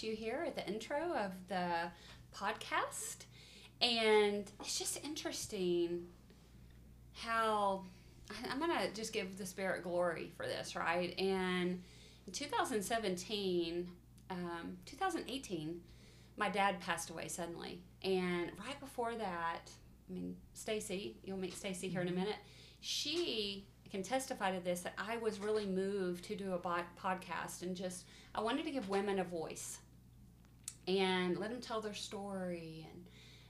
you here at the intro of the podcast, and it's just interesting how I'm gonna just give the Spirit glory for this, right? And in 2017, um, 2018, my dad passed away suddenly, and right before that, I mean, Stacy, you'll meet Stacy here in a minute. She can testify to this that I was really moved to do a podcast and just I wanted to give women a voice and let them tell their story and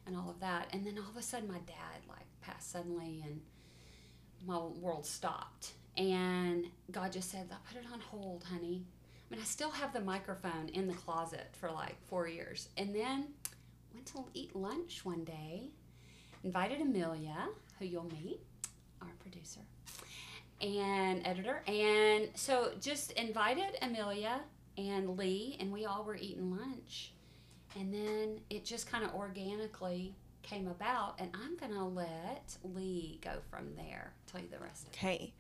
and all of that. And then all of a sudden, my dad like passed suddenly, and my world stopped. And God just said, "I put it on hold, honey." I mean, I still have the microphone in the closet for like four years, and then went to eat lunch one day. Invited Amelia, who you'll meet, our producer and editor, and so just invited Amelia and Lee, and we all were eating lunch and then it just kind of organically came about and i'm going to let lee go from there tell you the rest Okay.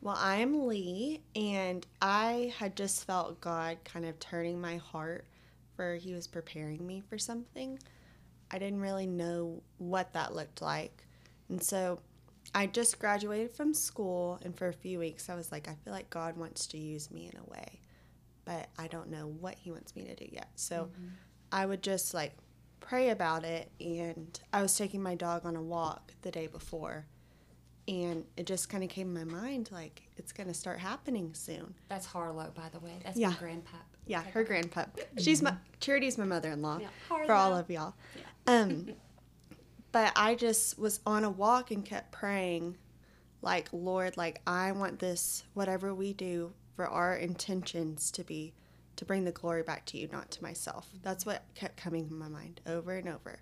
Well, I'm Lee, and I had just felt God kind of turning my heart for He was preparing me for something. I didn't really know what that looked like. And so I just graduated from school, and for a few weeks, I was like, I feel like God wants to use me in a way, but I don't know what He wants me to do yet. So mm-hmm. I would just like pray about it, and I was taking my dog on a walk the day before and it just kind of came in my mind like it's going to start happening soon. that's harlow by the way that's Yeah. my grandpup Yeah, her grandpup. She's my Charity's my mother-in-law Yeah, for all of y'all. Um, but I just was on a walk and kept praying, like Lord, like I want this whatever we do for our intentions to be to bring the glory back to you, not to myself. That's what kept coming in my mind over and over.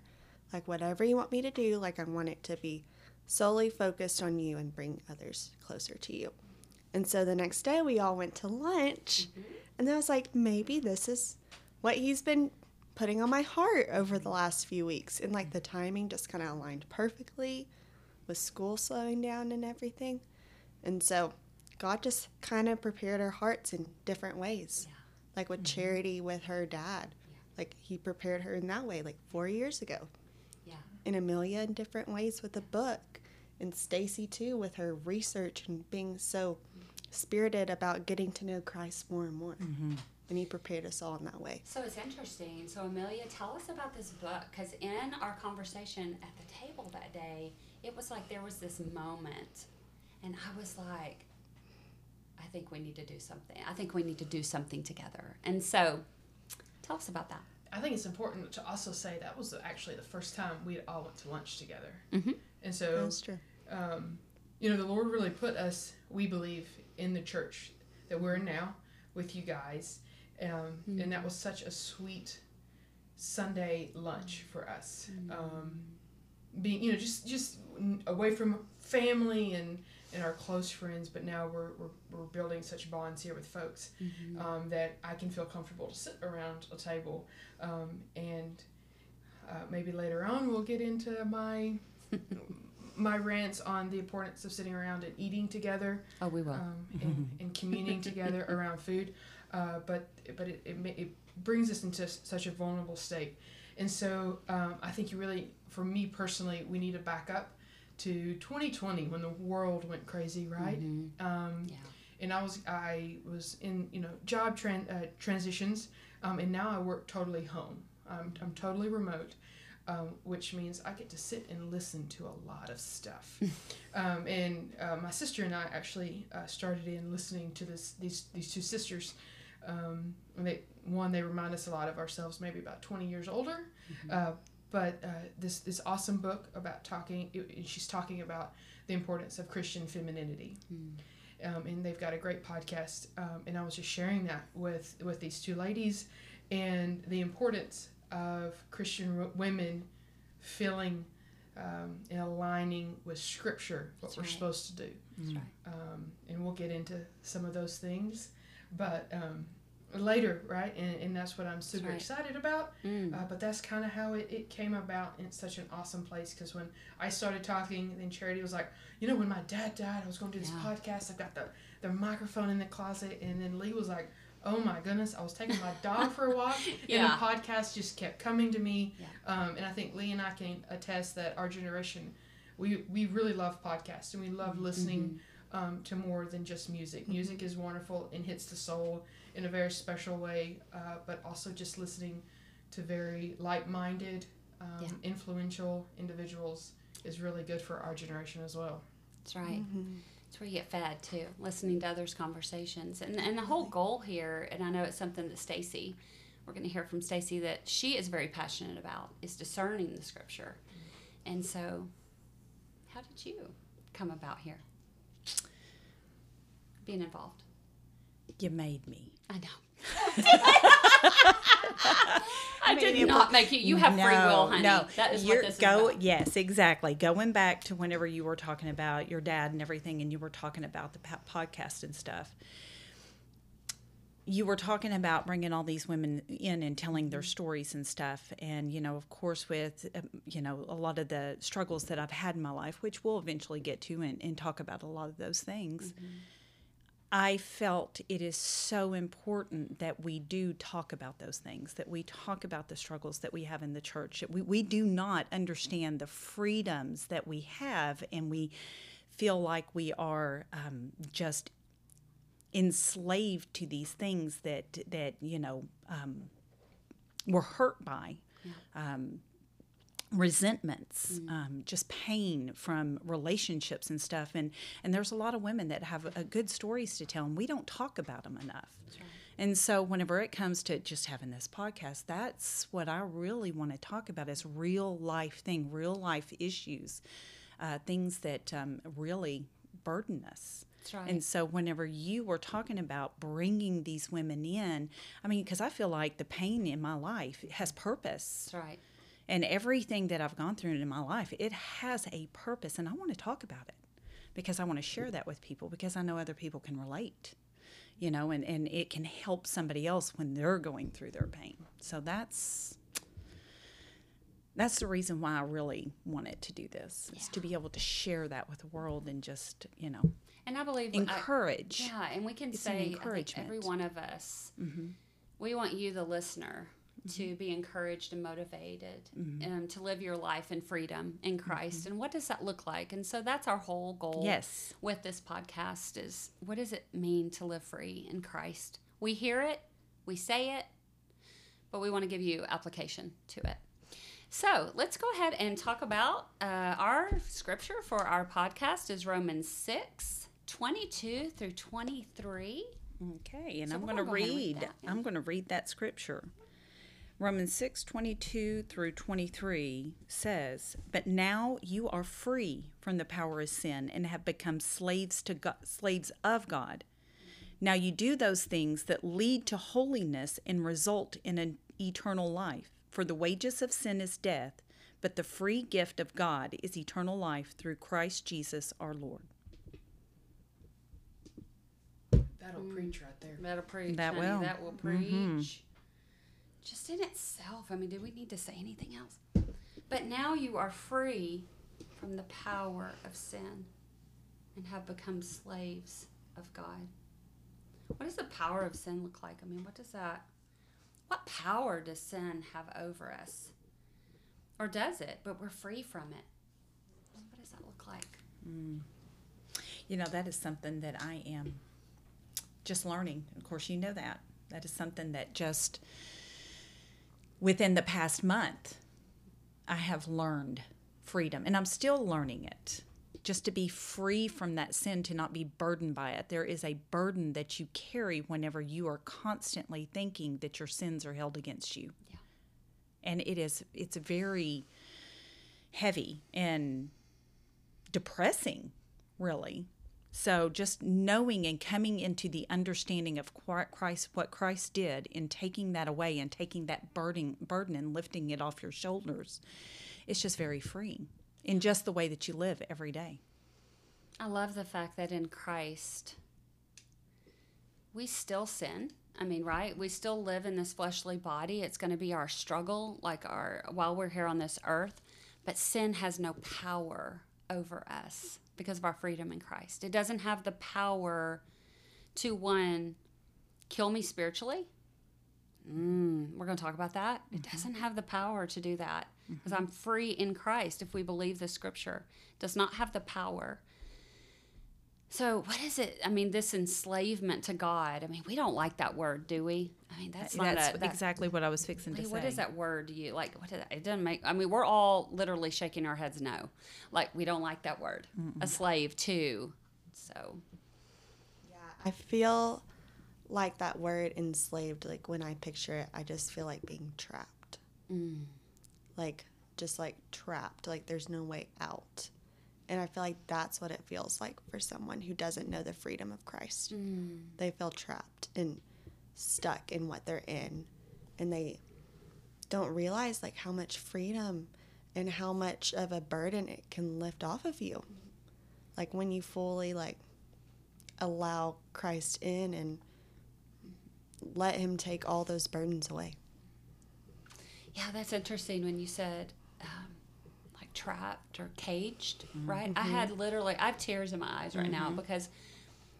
Like whatever you want me to do, like I want it to be solely focused on you and bring others closer to you. And so the next day we all went to lunch mm-hmm. and I was like, maybe this is what he's been putting on my heart over the last few weeks. And like the timing just kind of aligned perfectly with school slowing down and everything. And so God just kind of prepared our hearts in different ways. Yeah. Like with mm-hmm. Charity with her dad. Like he prepared her in that way, like four years ago. yeah And Amelia in different ways with the book. And Stacy too with her research and being so mm-hmm. spirited about getting to know Christ more and more. Mm-hmm. And he prepared us all in that way. so it's interesting so amelia tell us about this book because in our conversation at the table that day it was like there was this moment and i was like i think we need to do something i think we need to do something together and so tell us about that I think it's important to also say that was actually the first time we all went to lunch together. Mhm. And so, That's true. um, you know, the Lord really put us, we believe, in the church that we're in now with you guys. Um, And that was such a sweet Sunday lunch for us. Um, being, you know, just just away from family and, and our close friends, but now we're, we're, we're building such bonds here with folks um, that I can feel comfortable to sit around a table. Um, and uh, maybe later on we'll get into my my rants on the importance of sitting around and eating together oh we will um, and, and communing together around food. Uh, but but it, it, it brings us into such a vulnerable state. And so um, I think you really, for me personally, we need to back up to 2020 when the world went crazy, right? Mhm. Um, yeah and I was I was in you know job tran- uh, transitions, um, and now I work totally home. I'm, I'm totally remote, um, which means I get to sit and listen to a lot of stuff. um, and uh, my sister and I actually uh, started in listening to this these these two sisters. Um, they one they remind us a lot of ourselves, maybe about 20 years older. Uh, but uh, this this awesome book about talking, it, she's talking about the importance of Christian femininity um, and they've got a great podcast. Um, and I was just sharing that with with these two ladies, and the importance of Christian w- women feeling um, and aligning with Scripture, what That's we're right. supposed to do. that's right Um, and we'll get into some of those things, but um, later, right? And, and that's what I'm super right. excited about. Mm. Uh, but that's kind of how it, it came about. And it's such an awesome place because when I started talking, then Charity was like, you know, when my dad died, I was going to do this Yeah. podcast. I've got the, the microphone in the closet. And then Lee was like, oh my goodness, I was taking my dog for a walk, and Yeah. the podcast just kept coming to me. Yeah. Um, and I think Lee and I can attest that our generation, we we really love podcasts and we love listening um, to more than just music. Music is wonderful and hits the soul in a very special way, uh, but also just listening to very like-minded, um, Yeah. influential individuals is really good for our generation as well. That's right. It's where you get fed too, listening to others' conversations. And and the whole goal here, and I know it's something that Stacy, we're going to hear from Stacy that she is very passionate about, is discerning the scripture. And so, how did you come about here? Being involved. You made me. I know. I, did not make you. You have free will, honey. No, that is You're- what this go. Yes, exactly. Going back to whenever you were talking about your dad and everything, and you were talking about the podcast and stuff. You were talking about bringing all these women in and telling Mm-hmm. their stories and stuff, and you know, of course, with um, you know a lot of the struggles that I've had in my life, which we'll eventually get to and, and talk about a lot of those things. Mm-hmm. I felt it is so important that we do talk about those things, that we talk about the struggles that we have in the church. We, we do not understand the freedoms that we have, and we feel like we are um, just enslaved to these things that, that you know, um, we're hurt by. Um, resentments, um, just pain from relationships and stuff. And and there's a lot of women that have uh, good stories to tell, and we don't talk about them enough. And so whenever it comes to just having this podcast, that's what I really want to talk about is real life thing, real life issues, uh, things that um, really burden us. That's right. And so, whenever you were talking about bringing these women in, I mean, because I feel like the pain in my life has purpose That's right. And everything that I've gone through in my life, it has a purpose, and I want to talk about it because I want to share that with people because I know other people can relate, you know, and, and it can help somebody else when they're going through their pain. So that's that's the reason why I really wanted to do this is to be able to share that with the world and just you know And I believe I- encourage. Yeah, and we can It's say, I every one of us, Mm-hmm. we want you, the listener, to be encouraged and motivated Mm-hmm. um, to live your life in freedom in Christ. And what does that look like? And so that's our whole goal Yes. with this podcast is what does it mean to live free in Christ? We hear it, we say it, but we want to give you application to it. So let's go ahead and talk about uh, our scripture for our podcast is Romans 6, 22 through 23. Okay, and So I'm going to gonna go ahead and read read. that, yeah. I'm going to read that scripture. Romans 6 22 through 23 says, But now you are free from the power of sin and have become slaves to God, slaves of God. Now you do those things that lead to holiness and result in an eternal life. For the wages of sin is death, but the free gift of God is eternal life through Christ Jesus our Lord. That'll preach right there. That'll preach. That honey, will. That will preach. Mhm. Just in itself. I mean, do we need to say anything else? But now you are free from the power of sin and have become slaves of God. What does the power of sin look like? I mean, what does that, what power does sin have over us? Or does it? But we're free from it. What does that look like? Mm. You know, that is something that I am just learning. Of course, you know that. That is something that just within the past month, I have learned freedom, and I'm still learning it. Just to be free from that sin, to not be burdened by it. There is a burden that you carry whenever you are constantly thinking that your sins are held against you. Yeah. And it is, it's very heavy and depressing, really. So just knowing and coming into the understanding of Christ, what Christ did in taking that away and taking that burden, burden and lifting it off your shoulders, it's just very freeing in just the way that you live every day. I love the fact that in Christ, we still sin. I mean, right? We still live in this fleshly body. It's going to be our struggle, like our while we're here on this earth. But sin has no power over us because of our freedom in Christ. It doesn't have the power to one kill me spiritually. Mm, we're going to talk about that. It doesn't have the power to do that because I'm free in Christ if we believe the scripture. It does not have the power. So, what is it? I mean, this enslavement to God. I mean, we don't like that word, do we? I mean, that's not That's a, that, exactly what I was fixing to Lee, say. what is that word? Do you like? What is that? It doesn't make. I mean, we're all literally shaking our heads no, like we don't like that word. A slave too. So Yeah, I feel like that word enslaved. Like when I picture it, I just feel like being trapped. Mm. Like just like trapped. Like there's no way out. And I feel like that's what it feels like for someone who doesn't know the freedom of Christ. Mm. They feel trapped and stuck in what they're in, and they don't realize like how much freedom and how much of a burden it can lift off of you. Like when you fully like allow Christ in and let him take all those burdens away. yeah, that's interesting when you said trapped or caged, mm-hmm. right? I had literally. I have tears in my eyes right now mm-hmm. because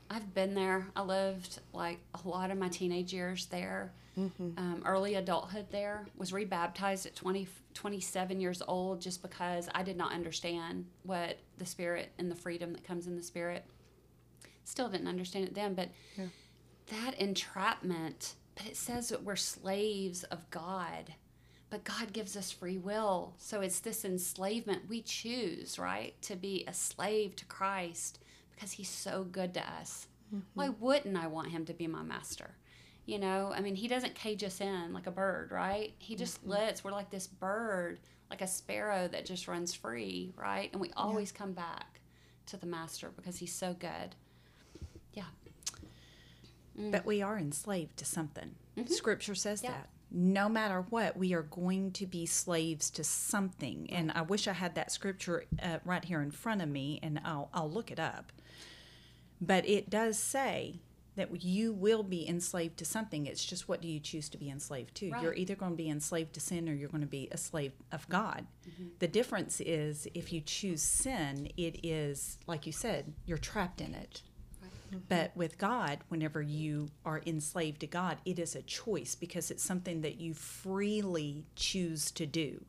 I've been there. I lived like a lot of my teenage years there. Mm-hmm. Um, early adulthood there was rebaptized at 20, 27 years old just because i did not understand what the spirit and the freedom that comes in the spirit still didn't understand it then but that entrapment but it says that we're slaves of god but god gives us free will so it's this enslavement we choose right to be a slave to christ because he's so good to us mm-hmm. why wouldn't i want him to be my master you know, I mean, he doesn't cage us in like a bird, right? He just mm-hmm. lets, we're like this bird, like a sparrow that just runs free, right? And we always come back to the master because he's so good. Yeah. But mm. we are enslaved to something. Mm-hmm. Scripture says Yeah. that. No matter what, we are going to be slaves to something. And I wish I had that scripture uh, right here in front of me, and I'll, I'll look it up. But it does say that you will be enslaved to something. It's just what do you choose to be enslaved to? You're either going to be enslaved to sin or you're going to be a slave of God. The difference is if you choose sin, it is, like you said, you're trapped in it. But with God, whenever you are enslaved to God, it is a choice because it's something that you freely choose to do.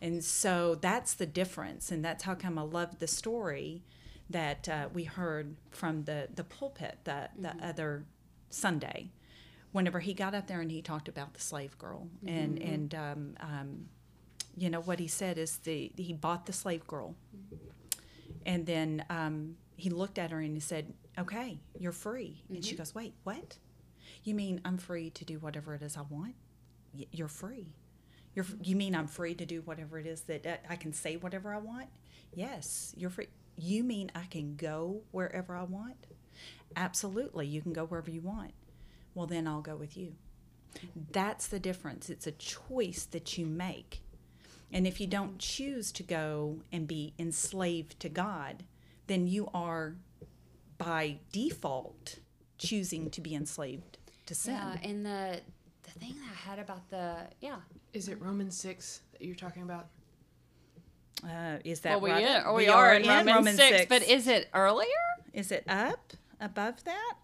And so that's the difference. And that's how come I love the story that uh, we heard from the, the pulpit the, the other Sunday. Whenever he got up there and he talked about the slave girl, and and um, um, you know what he said is the he bought the slave girl, and then um, he looked at her and he said, "Okay, you're free." And she goes, "Wait, what? You mean I'm free to do whatever it is I want? Y- you're free. You're, you mean I'm free to do whatever it is that uh, I can say whatever I want? Yes, you're free. You mean I can go wherever I want? Absolutely, you can go wherever you want. Well, then I'll go with you. That's the difference. It's a choice that you make. And if you don't choose to go and be enslaved to God, then you are by default choosing to be enslaved to sin. Yeah. And the, the thing that I had about the, yeah. Is it Romans 6 that you're talking about? Uh, is that well, we, right? are, we are in Romans, 6, but is it earlier? Is it up above that?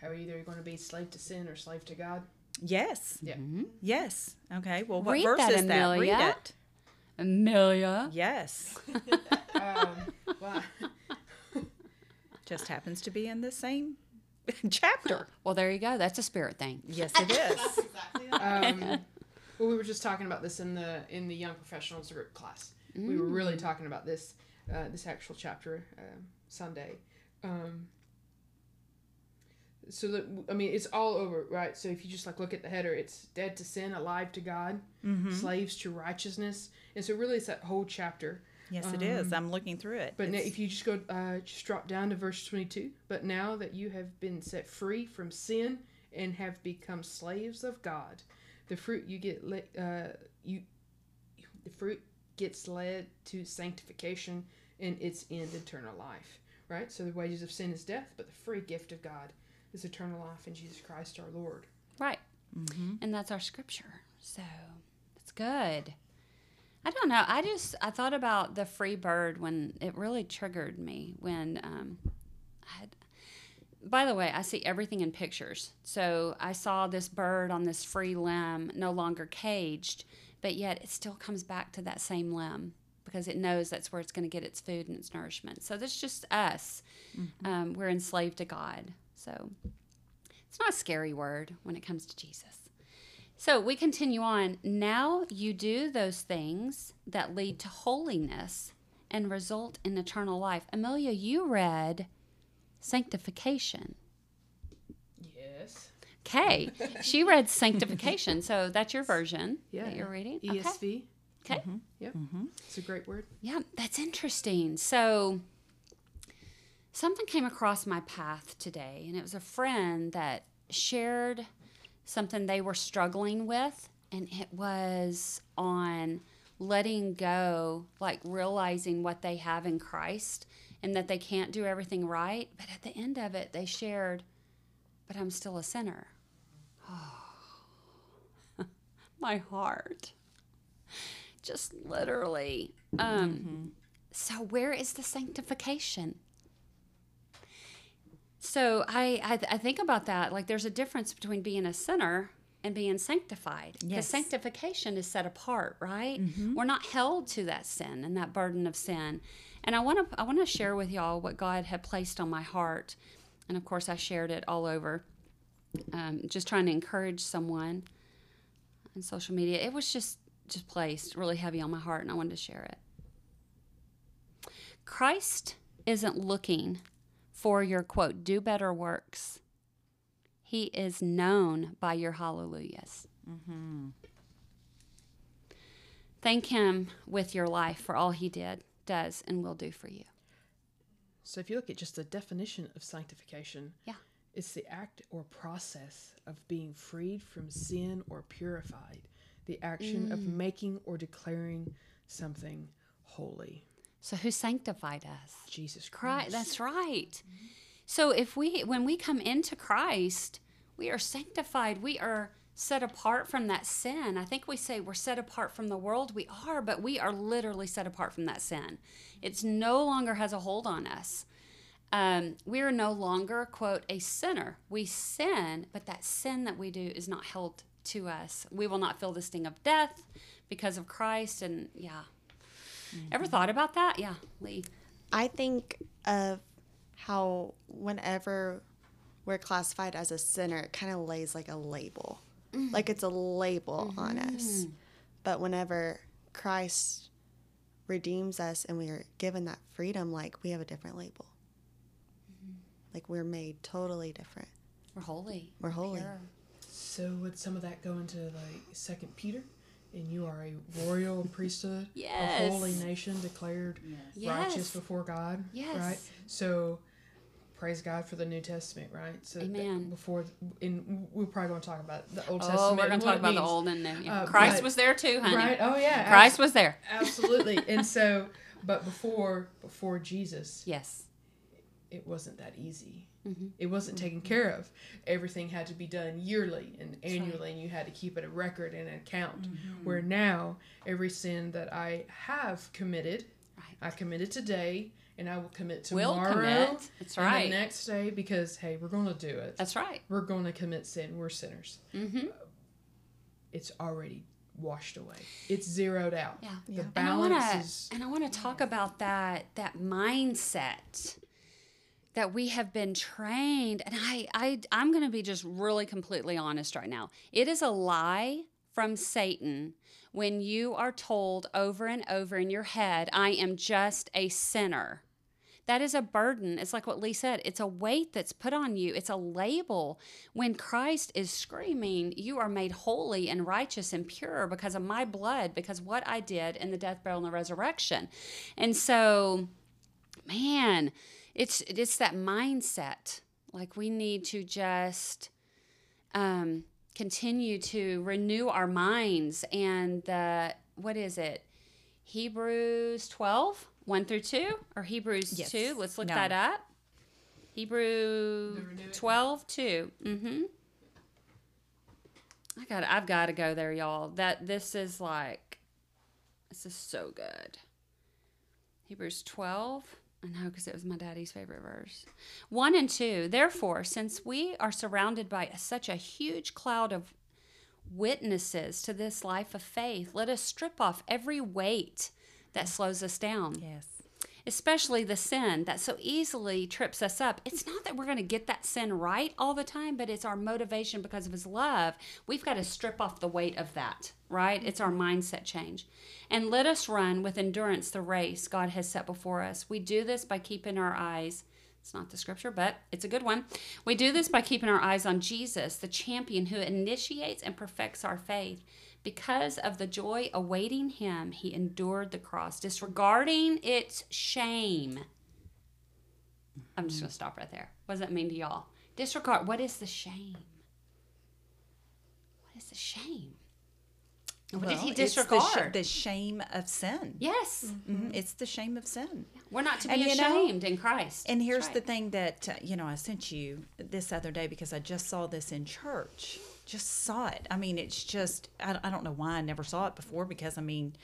How either you're going to be slave to sin or slave to God? Yes. Yeah. Yes. Okay. Well, what Read verse that, is that? Read it. Amelia. Yes. Um, well, Just happens to be in the same chapter. Well, there you go. That's a spirit thing. Yes, it is. um, well, we were just talking about this in the in the young professionals group class. We were really talking about this uh, this actual chapter um, Sunday. Um, so that I mean, it's all over, right? So if you just like look at the header, it's dead to sin, alive to God, slaves to righteousness, and so really it's that whole chapter. Yes, it is. I'm looking through it. But now, if you just go, uh, just drop down to verse 22. But now that you have been set free from sin and have become slaves of God, the fruit you get, le- uh, you, the fruit gets led to sanctification and its end eternal life. Right. So the wages of sin is death, but the free gift of God is eternal life in Jesus Christ our Lord. Right. And that's our scripture. So it's good. I don't know. I just I thought about the free bird when it really triggered me when um, I had, by the way, I see everything in pictures. So I saw this bird on this free limb, no longer caged, but yet it still comes back to that same limb because it knows that's where it's going to get its food and its nourishment. So that's just us. Um, we're enslaved to God. So it's not a scary word when it comes to Jesus. So we continue on. Now you do those things that lead to holiness and result in eternal life. Amelia, you read sanctification. Yes. Okay. she read sanctification. So that's your version Yeah. that you're reading. Okay. ESV. Okay. Mm-hmm. Yep. Mm-hmm. It's a great word. Yeah, that's interesting. So, something came across my path today, and it was a friend that shared something they were struggling with, and it was on letting go, like realizing what they have in Christ and that they can't do everything right. But at the end of it, they shared, But I'm still a sinner. Oh, my heart just literally. Um, So where is the sanctification? So I, I I think about that. Like there's a difference between being a sinner and being sanctified. Because Yes. sanctification is set apart, right? We're not held to that sin and that burden of sin. And I want to I want to share with y'all what God had placed on my heart, and of course I shared it all over. Um, just trying to encourage someone on social media. It was just just placed really heavy on my heart, and I wanted to share it. Christ isn't looking for your quote do better works. He is known by your hallelujahs. Mm-hmm. Thank Him with your life for all He did, does, and will do for you. So if you look at just the definition of sanctification, Yeah. it's the act or process of being freed from sin or purified, the action of mm. making or declaring something holy. So, who sanctified us? Jesus Christ. Christ. That's right. So if we when we come into Christ, we are sanctified. We are set apart from that sin. I think we say we're set apart from the world. We are, but we are literally set apart from that sin. It's no longer has a hold on us. Um, we are no longer quote a sinner. We sin, but that sin that we do is not held to us. We will not feel the sting of death because of Christ. And yeah, Mm-hmm. ever thought about that? Yeah, Lee. I think of how whenever we're classified as a sinner, it kind of lays like a label. Mm-hmm. Like it's a label mm-hmm. on us. But whenever Christ redeems us and we are given that freedom, like we have a different label. Like we're made totally different. We're holy. We're holy. Pure. So would some of that go into like Second Peter? And you are a royal priesthood, a holy nation declared Yes. righteous before God. Right. So praise God for the New Testament, right? So that Amen. before, in we're probably going to talk about the Old Oh, Testament. we're going and to talk it about the old and new. Yeah. Uh, Christ but- was there too, honey. Right. Oh yeah. Christ abs- was there. absolutely. and so, but before before Jesus, Yes. it wasn't that easy. Mm-hmm. It wasn't taken care of. Everything had to be done yearly and right. annually, and you had to keep it a record and an account. Mm-hmm. Where now, every sin that I have committed, Right. I committed today, and I will commit tomorrow. Will commit. That's and right. the next day, because hey, we're going to do it. That's right. we're going to commit sin. We're sinners. Mm-hmm. It's already washed away. It's zeroed out. Yeah. The And I want to is. and I want to talk about that that mindset that we have been trained and I I I'm going to be just really completely honest right now. It is a lie from Satan when you are told over and over in your head, I am just a sinner. That is a burden. It's like what Lee said. It's a weight that's put on you. It's a label. When Christ is screaming, You are made holy and righteous and pure because of my blood, because what I did in the death, burial, and the resurrection. And so, man, it's it's that mindset. Like we need to just um, continue to renew our minds and the what is it? Hebrews 12, 1 through 2, or Hebrews Yes. 2. Let's look No. that up. Hebrew The 12, 2. Mm-hmm. I got I've got to go there, y'all. That this is like this is so good. Hebrews 12. I know because it was my daddy's favorite verse. One and two. Therefore, since we are surrounded by such a huge cloud of witnesses to this life of faith, let us strip off every weight that slows us down Yes. Especially the sin that so easily trips us up. It's not that we're going to get that sin right all the time, but it's our motivation because of his love. We've got to strip off the weight of that, right? It's our mindset change. And let us run with endurance the race God has set before us. We do this by keeping our eyes. It's not the scripture, but it's a good one. We do this by keeping our eyes on Jesus, the champion who initiates and perfects our faith. Because of the joy awaiting him, he endured the cross, disregarding its shame. I'm just going to mm. stop right there. What does that mean to y'all? Disregard. What is the shame? What is the shame? What did he it's the sh- The, shame of sin. yes. Mhm. It's the shame of sin. We're not to be And you know- ashamed in Christ. And here's That's the thing that, uh, you know, I sent you this other day because I just saw this in church. Just saw it. I mean, it's just, I, I don't know why I never saw it before because, I mean,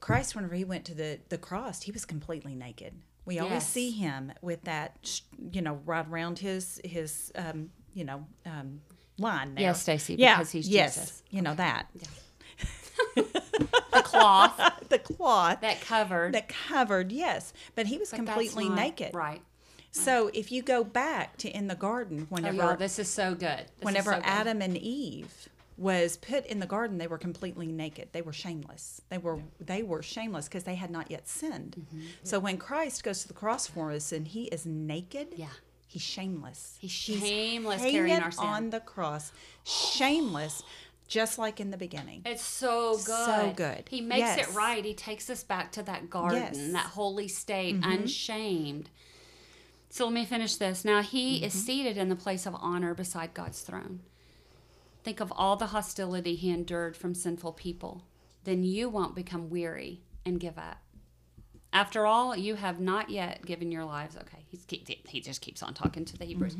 Christ, whenever he went to the, the cross, he was completely naked. We always see him with that, you know, right around his, his um, you know, um, line there. Yes, Stacy, Yeah, because he's yes, Jesus. You know that. The cloth the cloth that covered that covered, yes. But he was but completely not- naked. Right. So if you go back to in the garden, Oh, whenever y'all, this is so good. This whenever so good. Adam and Eve was put in the garden, they were completely naked. They were shameless. They were they were shameless because they had not yet sinned. Mm-hmm. So when Christ goes to the cross for us and he is naked, Yeah. he's shameless. He's shameless hanging carrying our sin. on the cross, shameless, just like in the beginning. It's so good. So good. He makes Yes. it right. He takes us back to that garden, Yes. Mm-hmm. that holy state, unshamed. So let me finish this. Now, he Mm-hmm. is seated in the place of honor beside God's throne. Think of all the hostility he endured from sinful people. Then you won't become weary and give up. After all, you have not yet given your lives. Okay, he's, he just keeps on talking to the Hebrews.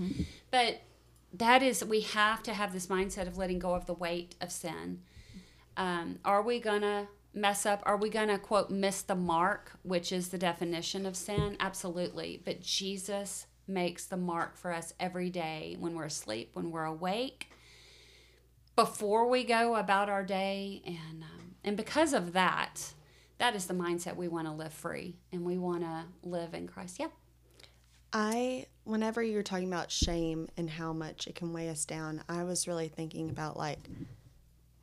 But that is, we have to have this mindset of letting go of the weight of sin. Um, are we to mess up? Are we to, quote, miss the mark, which is the definition of sin? Absolutely. But Jesus makes the mark for us every day when we're asleep, when we're awake, before we go about our day. And, um, and because of that, that is the mindset we want to live free and we want to live in Christ. Yeah. I, whenever you're talking about shame and how much it can weigh us down, I was really thinking about like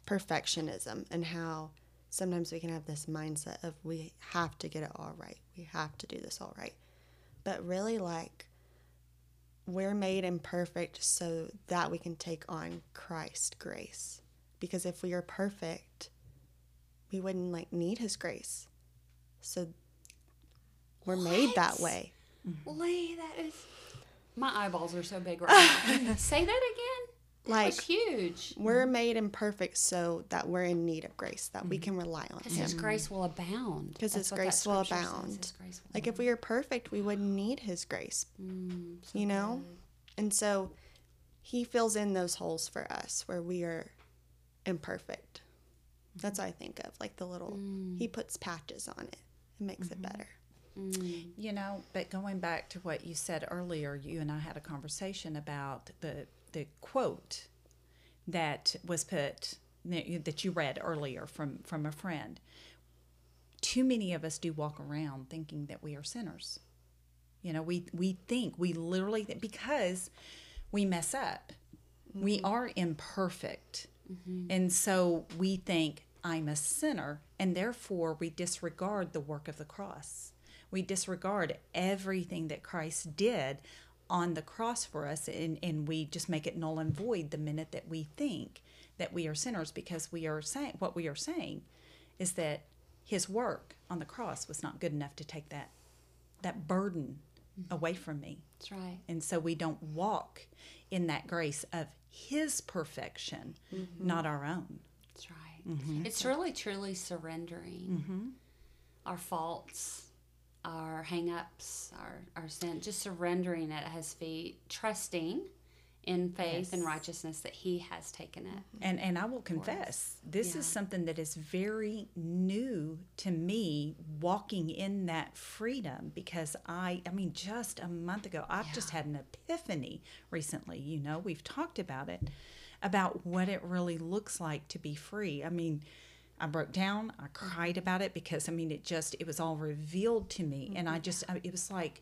perfectionism and how sometimes we can have this mindset of we have to get it all right. We have to do this all right. But really, like, we're made imperfect so that we can take on Christ grace. Because if we are perfect, we wouldn't like need his grace. So we're made that way. Lee, that is. My eyeballs are so big right now. Say that again. That Like- huge. We're made imperfect so that we're in need of grace, that we mm. can rely on Because Him. His grace will abound. 'Cause That's His grace will abound. His grace will Like if we were perfect, we wouldn't need His grace, Mm, so you know? good. And so He fills in those holes for us where we are imperfect. That's mm. what I think of. Like the little, He mm. puts patches on it, it makes it mm-hmm. better. Mm, You know, but going back to what you said earlier, you and I had a conversation about the the quote that was put that you read earlier from from a friend. Too many of us do walk around thinking that we are sinners. You know, we we think we literally because we mess up. We are imperfect. And so we think I'm a sinner and therefore we disregard the work of the cross. We disregard everything that Christ did on the cross for us and, and we just make it null and void the minute that we think that we are sinners because we are saying what we are saying is that his work on the cross was not good enough to take that that burden mm-hmm. away from me. That's right. And so we don't walk in that grace of his perfection, mm-hmm. not our own. That's right. Mm-hmm. It's really truly surrendering our faults, our hang ups, our, our sin, just surrendering it at his feet, trusting in faith and righteousness that He has taken it. Mm-hmm. And and I will confess, this Yeah. is something that is very new to me walking in that freedom because I I mean just a month ago I've just had an epiphany recently, you know, we've talked about it about what it really looks like to be free. I mean, I broke down, I cried mm-hmm. about it because I mean it just it was all revealed to me. And I mm-hmm. just I, it was like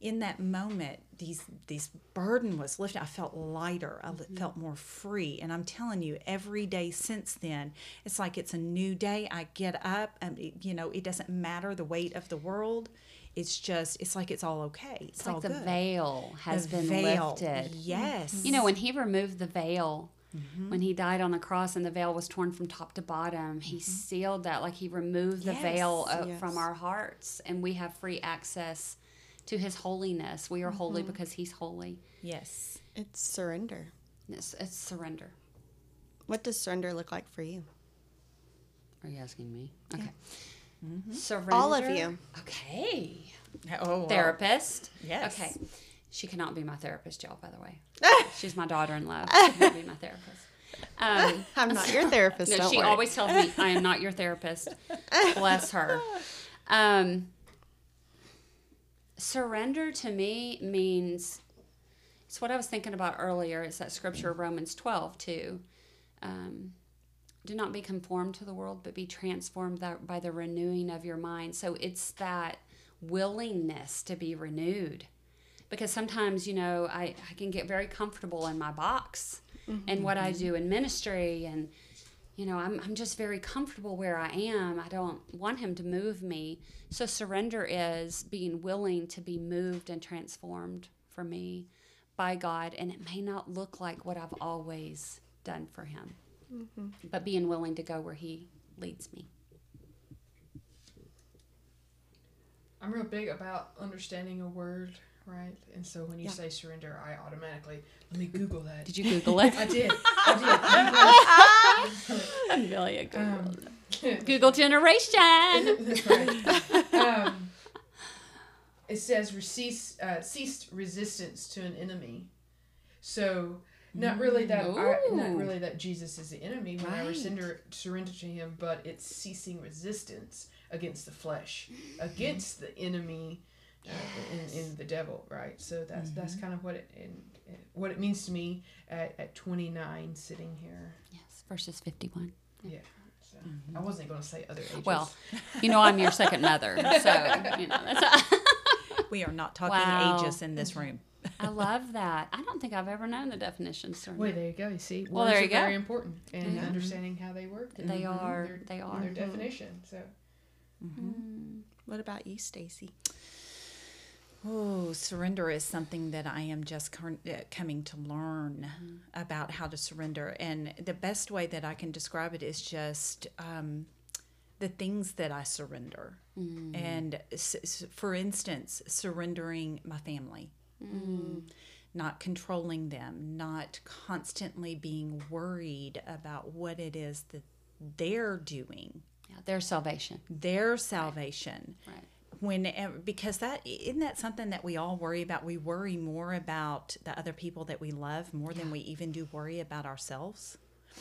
in that moment these these burden was lifted. I felt lighter. I li- mm-hmm. felt more free. And i'm telling you every day since then it's like it's a new day. I get up and it- you know it doesn't matter the weight of the world. It's just it's like it's all okay. It's, It's like the good. veil has The been veil, lifted. yes. You know, when he removed the veil, Mm-hmm. when he died on the cross and the veil was torn from top to bottom, he sealed that, like he removed the veil Mm-hmm. Yes. from our hearts, and we have free access to his holiness. We are holy Mm-hmm. because he's holy. yes It's surrender. It's, it's surrender. What does surrender look like for you? Are you asking me? Okay. Mm-hmm. Surrender. All of you. Okay. oh wow. Therapist. Yes. Okay. She cannot be my therapist, y'all, by the way. She's my daughter in law. She cannot be my therapist. Um, I'm not your therapist. No, she worry. always tells me I am not your therapist. Bless her. Um, surrender to me means it's what I was thinking about earlier. It's that scripture of Romans twelve two. Um, do not be conformed to the world, but be transformed by the renewing of your mind. So it's that willingness to be renewed. Because sometimes, you know, I, I can get very comfortable in my box and what I mm-hmm. do in ministry. And you know I'm, I'm just very comfortable where i am. I don't want him to move me. So surrender is being willing to be moved and transformed for me by god. And it may not look like what i've always done for him mm-hmm. but being willing to go where he leads me. I'm real big about understanding a word, right? And so when you Yeah. say surrender, I automatically let me Google that. did you google it I did. I did. Um, google generation That's right. um, it says cease, uh, ceased resistance to an enemy. So not really that I, not really that Jesus is the enemy when I surrender surrender to him, but it's ceasing resistance against the flesh, against the enemy, uh, in, in the devil. Right. So that's that's mm-hmm. kind of what it in, in- what it means to me at, at 29 sitting here. yes verses 51 Yeah. So mm-hmm. I wasn't going to say other ages. well you know i'm your second mother so you know that's we are not talking Wow. ages in this room I love that. I don't think I've ever known the definition. Surrender. Wait, there you go. You see, Well, words there are you go. very important in Yeah. understanding how they work. They are. Their, They are. Their definition. So What about you, Stacy? Oh, surrender is something that I am just uh, coming to learn about how to surrender. And the best way that I can describe it is just um, the things that I surrender. And s- for instance, surrendering my family, not controlling them, not constantly being worried about what it is that they're doing, Yeah, their salvation. their salvation Right. When eh, because that isn't that something that we all worry about? We worry more about the other people that we love more than we even do worry about ourselves.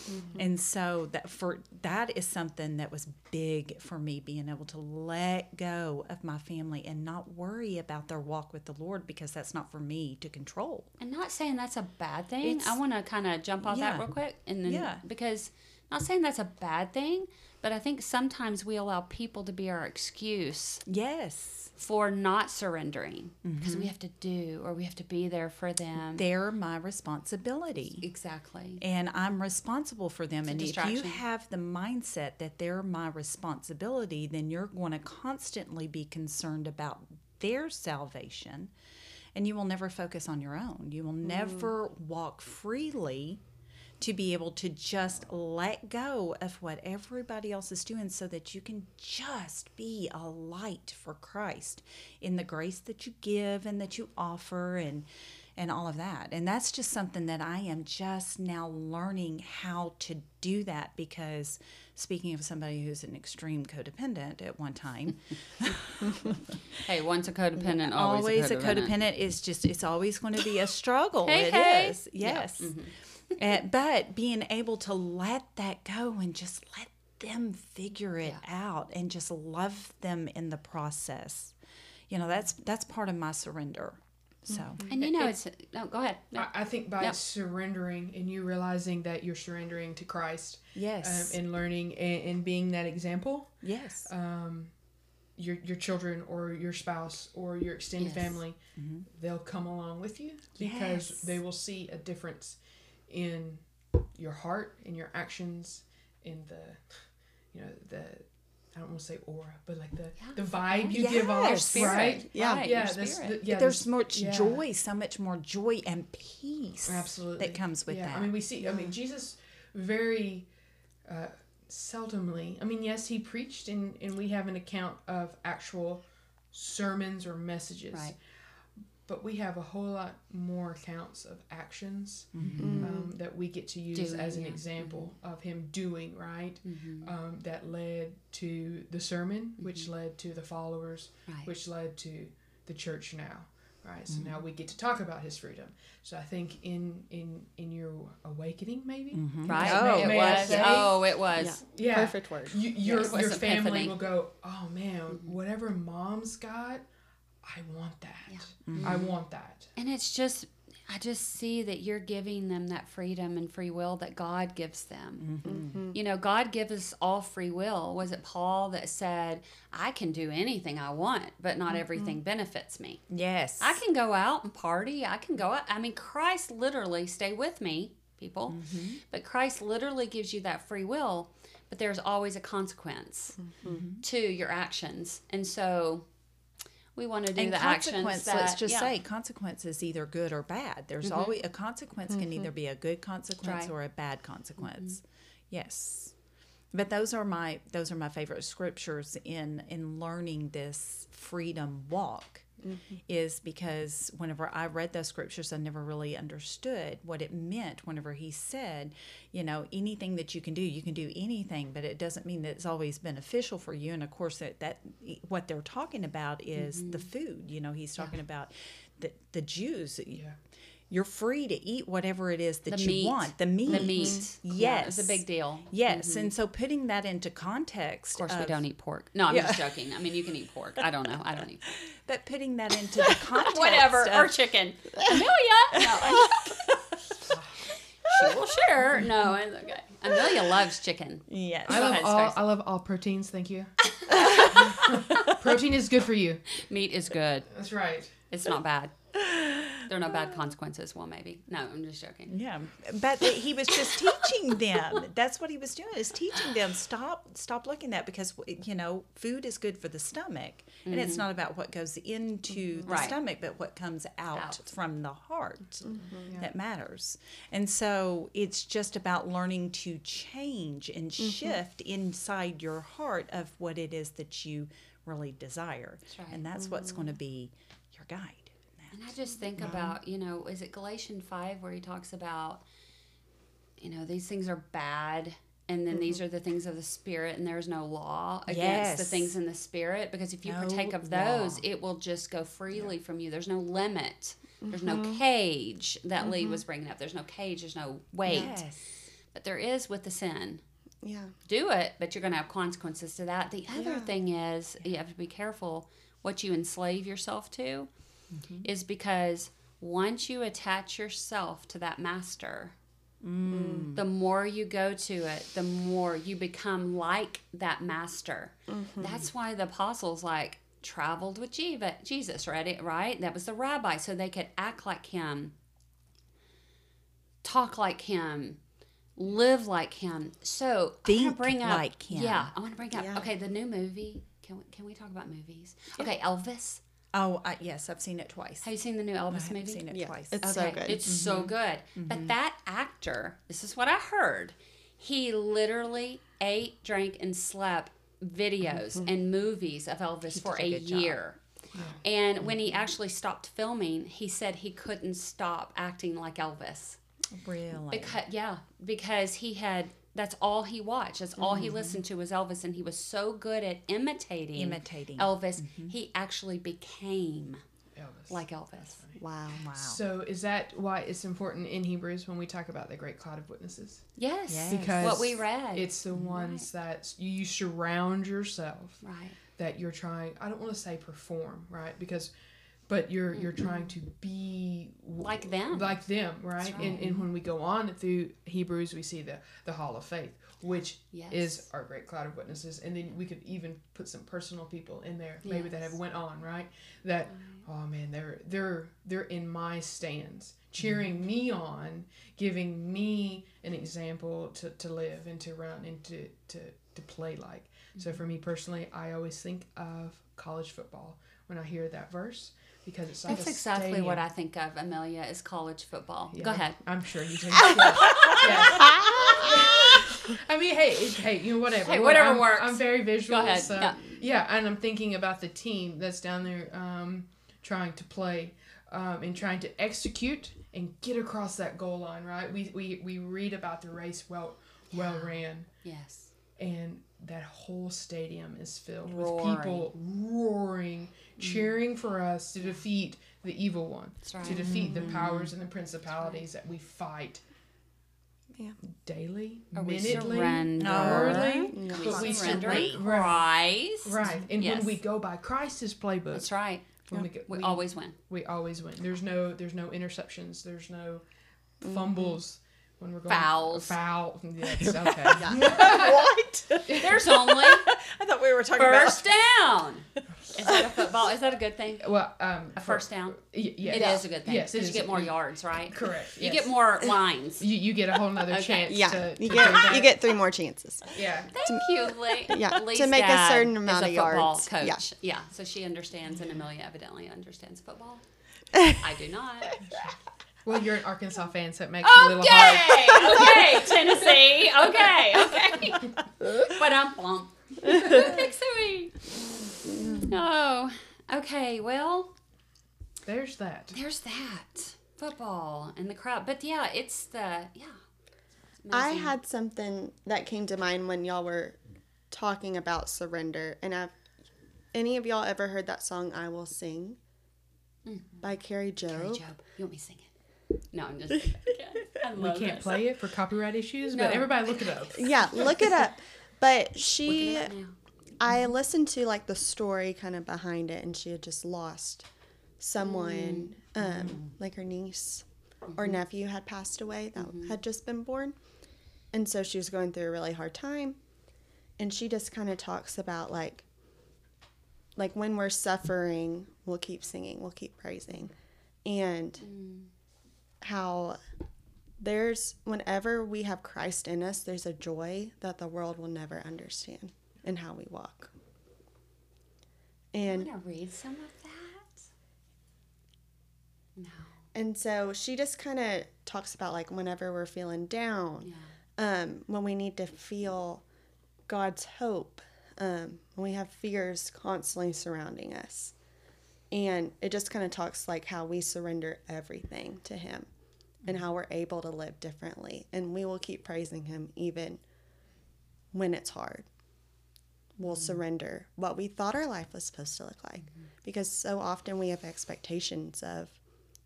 Mm-hmm. And so that for that is something that was big for me being able to let go of my family and not worry about their walk with the lord because that's not for me to control. And not saying that's a bad thing. It's- I want to kind of jump off that real quick, and then Yeah. because not saying that's a bad thing, but I think sometimes we allow people to be our excuse yes for not surrendering because Mm-hmm. we have to do or we have to be there for them. they're my responsibility exactly. and I'm responsible for them. a and if you have the mindset that they're my responsibility, then you're going to constantly be concerned about their salvation and you will never focus on your own. You will never walk freely to be able to just let go of what everybody else is doing so that you can just be a light for Christ in the grace that you give and that you offer and and all of that. And that's just something that I am just now learning how to do that because speaking of somebody who's an extreme codependent at one time, Hey, once a codependent, always, always a a codependent. codependent is just it's always going to be a struggle. Hey, It hey. is. Yes. Mm-hmm. Uh, but being able to let that go and just let them figure it out and just love them in the process. You know, that's that's part of my surrender. So, And you know, it's no. Go ahead. No. I, I think by Yep. surrendering and you realizing that you're surrendering to Christ yes. um, and learning and, and being that example, yes. um, your your children or your spouse or your extended Yes. family, they'll come along with you because Mm-hmm. Yes. they will see a difference in your heart, in your actions, in the, you know, the. I don't want to say aura, but like the the vibe you give off, Yes. right? Yeah. Right, Yeah, your this, the, yeah, There's this- much yeah. joy, so much more joy and peace absolutely that comes with yeah. that. I mean, we see. I mean, Jesus very uh, seldomly. I mean, yes, he preached, and and we have an account of actual sermons or messages. Right. But we have a whole lot more accounts of actions um, that we get to use Doing, as an yeah. example of him doing right. Mm-hmm. Um, that led to the sermon, which led to the followers, Right. which led to the church now. Right. So now we get to talk about his freedom. So I think in in in your awakening, maybe Right. Oh, it may was. say? Oh, it was. yeah, Perfect word. You, your Yes, your family epiphany. will go, oh man, whatever mom's got, I want that. Mm-hmm. I want that. And it's just, I just see that you're giving them that freedom and free will that God gives them. Mm-hmm. You know, God gives us all free will. Was it Paul that said, I can do anything I want, but not everything benefits me? yes. I can go out and party. I can go out. I mean, Christ literally, stay with me, people, but Christ literally gives you that free will, but there's always a consequence to your actions. And so we want to do and the actions consequence, that, let's just yeah. say consequence is either good or bad. There's mm-hmm. always a consequence can mm-hmm. either be a good consequence Right. or a bad consequence. Mm-hmm. Yes. But those are my those are my favorite scriptures in in learning this freedom walk Mm-hmm. is because whenever I read those scriptures I never really understood what it meant whenever he said, you know, anything that you can do, you can do anything, but it doesn't mean that it's always beneficial for you. And of course that, that what they're talking about is the mm-hmm. food. You know, he's talking about the the Jews. Yeah. You're free to eat whatever it is that The you meat. want. The meat. The meat. Yeah, Yes. it's a big deal. Yes. Mm-hmm. And so putting that into context Of course, we don't eat pork. No, I'm Yeah. just joking. I mean, you can eat pork. I don't know. I don't eat. pork. but putting that into the context Whatever. of- Or chicken. Amelia. No. She will share. No, it's okay. Amelia loves chicken. Yes. I love ahead, all. I love all proteins. Thank you. Protein is good for you. Meat is good. That's right. It's not bad. There are no bad consequences. Well, maybe. No, I'm just joking. Yeah, but he was just teaching them. That's what he was doing is teaching them stop stop looking at that because you know food is good for the stomach, and it's mm-hmm. not about what goes into the Right. stomach, but what comes out, Out. from the heart mm-hmm. that matters. And so it's just about learning to change and mm-hmm. shift inside your heart of what it is that you really desire, right. and that's what's going to be your guide. And. I just think about, you know, is it Galatians 5 where he talks about, you know, these things are bad and then these mm-hmm. are the things of the spirit and there's no law against the things in the spirit because if you No partake of law. those, it will just go freely from you. There's no limit. There's no mm-hmm. cage that Lee mm-hmm. was bringing up. There's no cage. There's no weight. Yes. But there is with the sin. Yeah. do it, but you're going to have consequences to that. The other Yeah. thing is you have to be careful what you enslave yourself to, Mm-hmm. is because once you attach yourself to that master, Mm. the more you go to it, the more you become like that master. Mm-hmm. That's why the apostles like traveled with Jeva- Jesus, right? Right? That was the rabbi, so they could act like him, talk like him, live like him. So I want Think to bring up, like him. Yeah, I want to bring up. Yeah. Okay, the new movie. Can we, can we talk about movies? Okay, Elvis. Oh, I, yes, I've seen it twice. Have you seen the new I Elvis haven't movie? seen it Yeah, twice. it's so good. It's Mm-hmm. so good. But that actor, this is what I heard. He literally ate, drank, and slept videos and movies of Elvis for Mm-hmm. a a good job. year. And when he actually stopped filming, he said he couldn't stop acting like Elvis. Really? Because yeah, because he had that's all he watched. That's all he mm-hmm. listened to was Elvis, and he was so good at imitating Imitating. Elvis. Mm-hmm. He actually became Elvis. like Elvis. Wow. wow. So is that why it's important in Hebrews when we talk about the great cloud of witnesses? Yes, Yes. Because what we read. It's the ones that you, you surround yourself right. that you're trying. I don't want to say perform, right? Because, but you're mm-hmm. you're trying to be Like them. like them, right? right. And and when we go on through Hebrews, we see the the Hall of Faith, which Yes. is our great cloud of witnesses, and then we could even put some personal people in there, maybe that have went on, right? That mm-hmm. oh man, they're they're they're in my stands, cheering mm-hmm. me on, giving me an example to, to live and to run and to to, to play like. So for me personally, I always think of college football when I hear that verse because it's like That's exactly stadium. what I think of, Amelia, is college football. Yeah, Go ahead. I'm sure you. Yes. I mean, hey, hey, you know, whatever. Hey, whatever I'm, works. I'm very visual. Go ahead, So, yeah. yeah. and I'm thinking about the team that's down there um, trying to play um, and trying to execute and get across that goal line, right? We, we, we read about the race well, well ran, Yes. and that whole stadium is filled Roaring. with people roaring, cheering for us to defeat the evil one, That's right. to defeat the mm-hmm. powers and the principalities that we fight Yeah. daily, Or we minutely, surrender. hourly. Yeah. But we surrender surrender. in Christ. Right. And Yes. when we go by Christ's playbook, That's right. when we, go, We, we, always win. we always win. There's no there's no interceptions. There's no mm-hmm. fumbles when we're going Fouls. Foul. Yes, okay. what? There's only I thought we were talking first down. Is that a football? Is that a good thing? Well, um, A for- first down? y- yes. It is a good thing. Yes, it Because is. you get more yards, right? Correct. You yes. get more lines. You, you get a whole other Okay. chance. Yeah. To, You to get you get three more chances. Yeah. Thank you, Lee. Yeah, Lee's to make a dad certain is amount a of football yards. Coach. Yeah. Yeah. So she understands, and Amelia evidently understands football. I do not. Well, you're an Arkansas fan, so it makes it a little hard. Okay, okay, Tennessee. Okay, okay. But I'm plump. Pixie. Oh, okay. Well, There's that. there's that football and the crowd. But yeah, it's the yeah. it's I had something that came to mind when y'all were talking about surrender, and I've any of y'all ever heard that song "I Will Sing" mm. by Kari Jobe? Kari Jobe. You want me to sing it? No, I'm just. kidding. I We love can't that play it for copyright issues, No. but everybody look it up. Yeah, look it up. But she, Look it up now. I listened to like the story kind of behind it, and she had just lost someone, mm. um, like her niece or mm-hmm. nephew had passed away that mm-hmm. had just been born, and so she was going through a really hard time, and she just kind of talks about like, like when we're suffering, we'll keep singing, we'll keep praising, and mm. How there's whenever we have Christ in us, there's a joy that the world will never understand in how we walk. And Want to read some of that? No. and so she just kind of talks about like whenever we're feeling down, Yeah. um, when we need to feel God's hope, um, when we have fears constantly surrounding us. And it just kind of talks like how we surrender everything to Him and mm-hmm. how we're able to live differently. And we will keep praising Him even when it's hard. We'll mm-hmm. surrender what we thought our life was supposed to look like. Mm-hmm. Because so often we have expectations of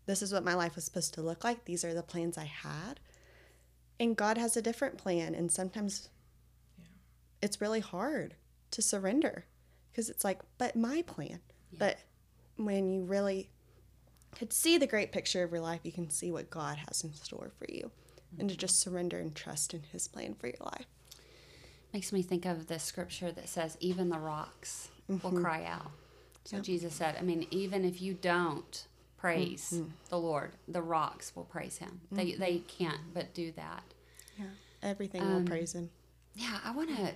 this is what my life was supposed to look like, these are the plans I had. And God has a different plan. And sometimes it's really hard to surrender because it's like, but my plan. But when you really could see the great picture of your life, you can see what God has in store for you. And to mm-hmm. just surrender and trust in His plan for your life. Makes me think of the scripture that says, even the rocks will mm-hmm. cry out. So Jesus said, I mean, even if you don't praise mm-hmm. the Lord, the rocks will praise him. They, they can't but do that. Yeah. Everything will um, praise Him. Yeah, I want to,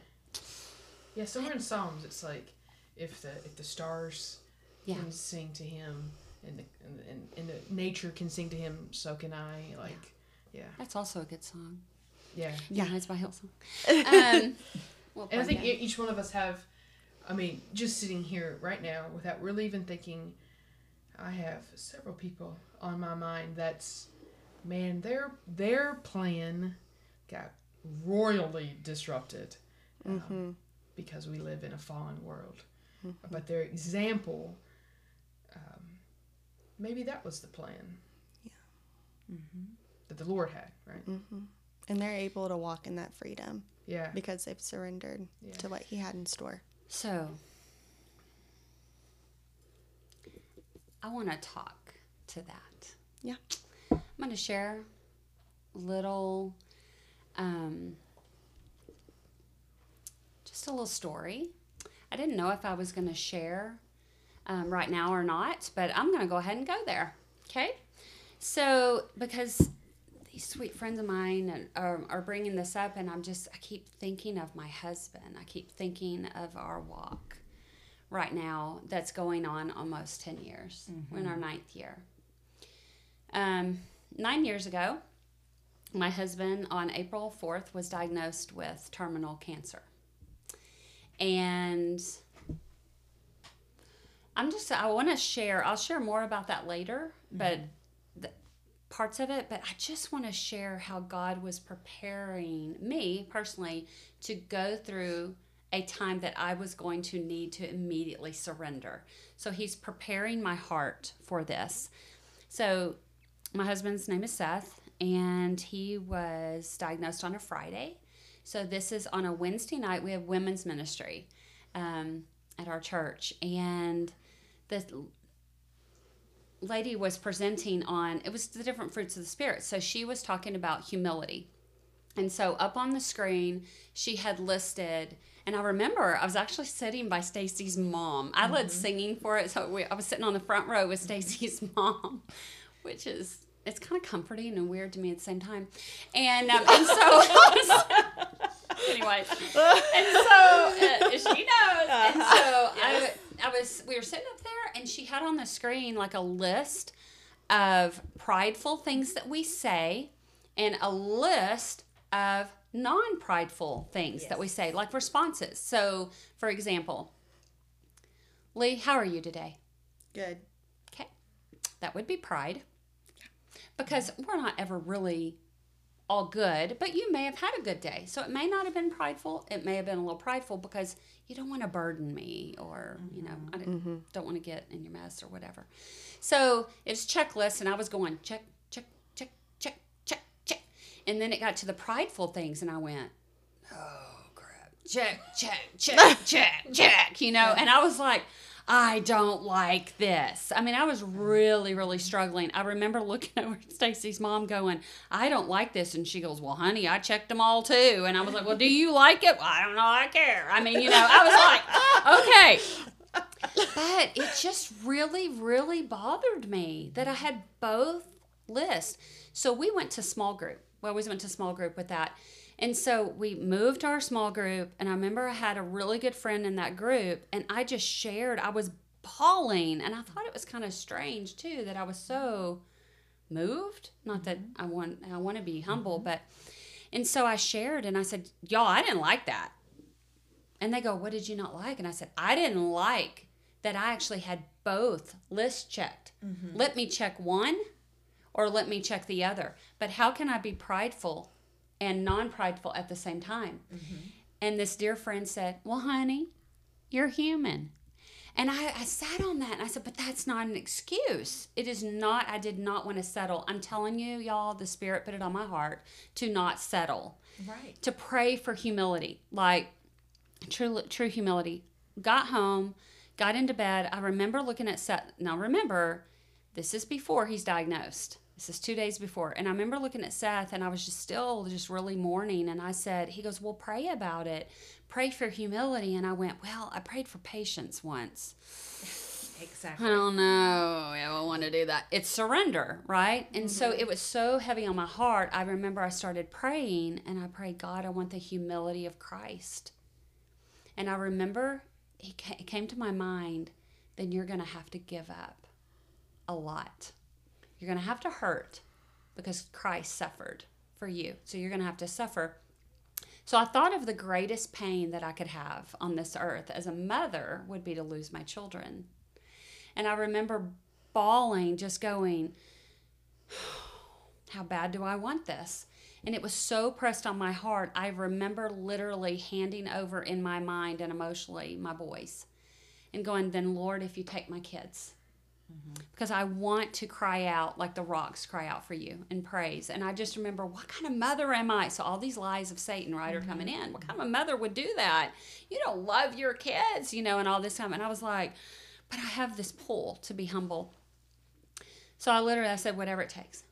Yeah, somewhere in Psalms, it's like if the if the stars Yeah. can sing to him, and the and, and, and the nature can sing to him, so can I. Like, yeah, that's also a good song. yeah. Yeah. It's by Hillsong. Um, we'll And I think that. e- each one of us have I mean, just sitting here right now without really even thinking, I have several people on my mind that's, man, their their plan got royally disrupted um, because we live in a fallen world. But their example, maybe that was the plan. Yeah. That the Lord had, right? And they're able to walk in that freedom Yeah. because they've surrendered Yeah. to what He had in store. So, I want to talk to that. Yeah. I'm going to share a little, um, just a little story. I didn't know if I was going to share um, right now or not, but I'm going to go ahead and go there. Okay. So, because these sweet friends of mine are, are bringing this up, and I'm just, I keep thinking of my husband. I keep thinking of our walk right now that's going on almost 10 years. We're in our ninth year. Um, nine years ago, my husband on April 4th was diagnosed with terminal cancer. And I'm just, I want to share, I'll share more about that later, but the parts of it, but I just want to share how God was preparing me personally to go through a time that I was going to need to immediately surrender. So He's preparing my heart for this. So, my husband's name is Seth, and he was diagnosed on a Friday. So, this is on a Wednesday night. We have women's ministry um, at our church, and the lady was presenting on it was the different fruits of the spirit. So, she was talking about humility. And so, up on the screen, she had listed and I remember I was actually sitting by Stacy's mom. I led singing for it, so we, I was sitting on the front row with Stacy's mom, which is it's kind of comforting and weird to me at the same time. And um, and so anyway, and so uh, she knows. And so I, I was we were sitting up there, and she had on the screen like a list of prideful things that we say, and a list of non prideful things that we say, like responses. So, for example, Lee, how are you today? Good. Okay. That would be pride. Because we're not ever really all good, but you may have had a good day. So it may not have been prideful. It may have been a little prideful because you don't want to burden me or, you know, I mm-hmm. Mm-hmm. don't, don't want to get in your mess or whatever. So it's checklist, and I was going check, check, check, check, check, check. And then it got to the prideful things, and I went, oh, crap. Check, check, check, check, check, you know? And I was like, I don't like this. I mean, I was really, really struggling. I remember looking over at Stacy's mom going, I don't like this. And she goes, Well, honey, I checked them all too. And I was like, Well, do you like it? Well, I don't know. I care. I mean, you know, I was like, Okay. But it just really, really bothered me that I had both lists. So we went to small group. We always went to small group with that. And so we moved to our small group, and I remember I had a really good friend in that group, and I just shared. I was bawling, and I thought it was kind of strange too that I was so moved. Not that mm-hmm. I want I want to be humble, mm-hmm. but and so I shared, and I said, "Y'all, I didn't like that." And they go, "What did you not like?" And I said, "I didn't like that I actually had both lists checked. Mm-hmm. Let me check one, or let me check the other. But how can I be prideful?" And non prideful at the same time. Mm-hmm. And this dear friend said, Well, honey, you're human. And I, I sat on that and I said, But that's not an excuse. It is not, I did not want to settle. I'm telling you, y'all, the Spirit put it on my heart to not settle, Right. to pray for humility, like true, true humility. Got home, got into bed. I remember looking at Seth. Now, remember, this is before he's diagnosed. This is two days before. And I remember looking at Seth and I was just still just really mourning. And I said, he goes, Well, pray about it. Pray for humility. And I went, Well, I prayed for patience once. Exactly. I don't know. I don't want to do that. It's surrender, right? And so mm-hmm. it was so heavy on my heart. I remember I started praying and I prayed, God, I want the humility of Christ. And I remember it came to my mind, then you're going to have to give up a lot. You're going to have to hurt because Christ suffered for you. So you're going to have to suffer. So I thought of the greatest pain that I could have on this earth as a mother would be to lose my children. And I remember bawling, just going, How bad do I want this? And it was so pressed on my heart. I remember literally handing over in my mind and emotionally my boys and going, Then, Lord, if you take my kids, because I want to cry out like the rocks cry out for you in praise. And I just remember, what kind of mother am I? So all these lies of Satan, right, are coming mm-hmm. in. What kind of mother would do that? You don't love your kids, you know, and all this time. And I was like, but I have this pull to be humble. So I literally I said, whatever it takes.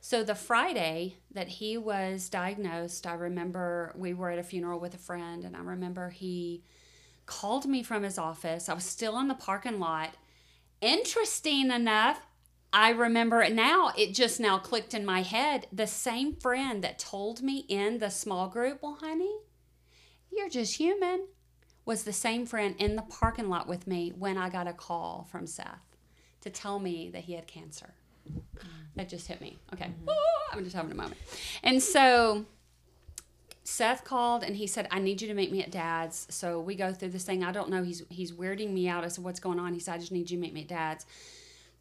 So the Friday that he was diagnosed, I remember we were at a funeral with a friend, and I remember he called me from his office. I was still in the parking lot interesting enough, I remember it now. It just now clicked in my head. The same friend that told me in the small group, well, honey, you're just human, was the same friend in the parking lot with me when I got a call from Seth to tell me that he had cancer. That just hit me. Okay. Mm-hmm. I'm just having a moment. And so Seth called and he said, I need you to meet me at dad's. So we go through this thing. I don't know. He's he's weirding me out. I said, What's going on? He said, I just need you to meet me at dad's.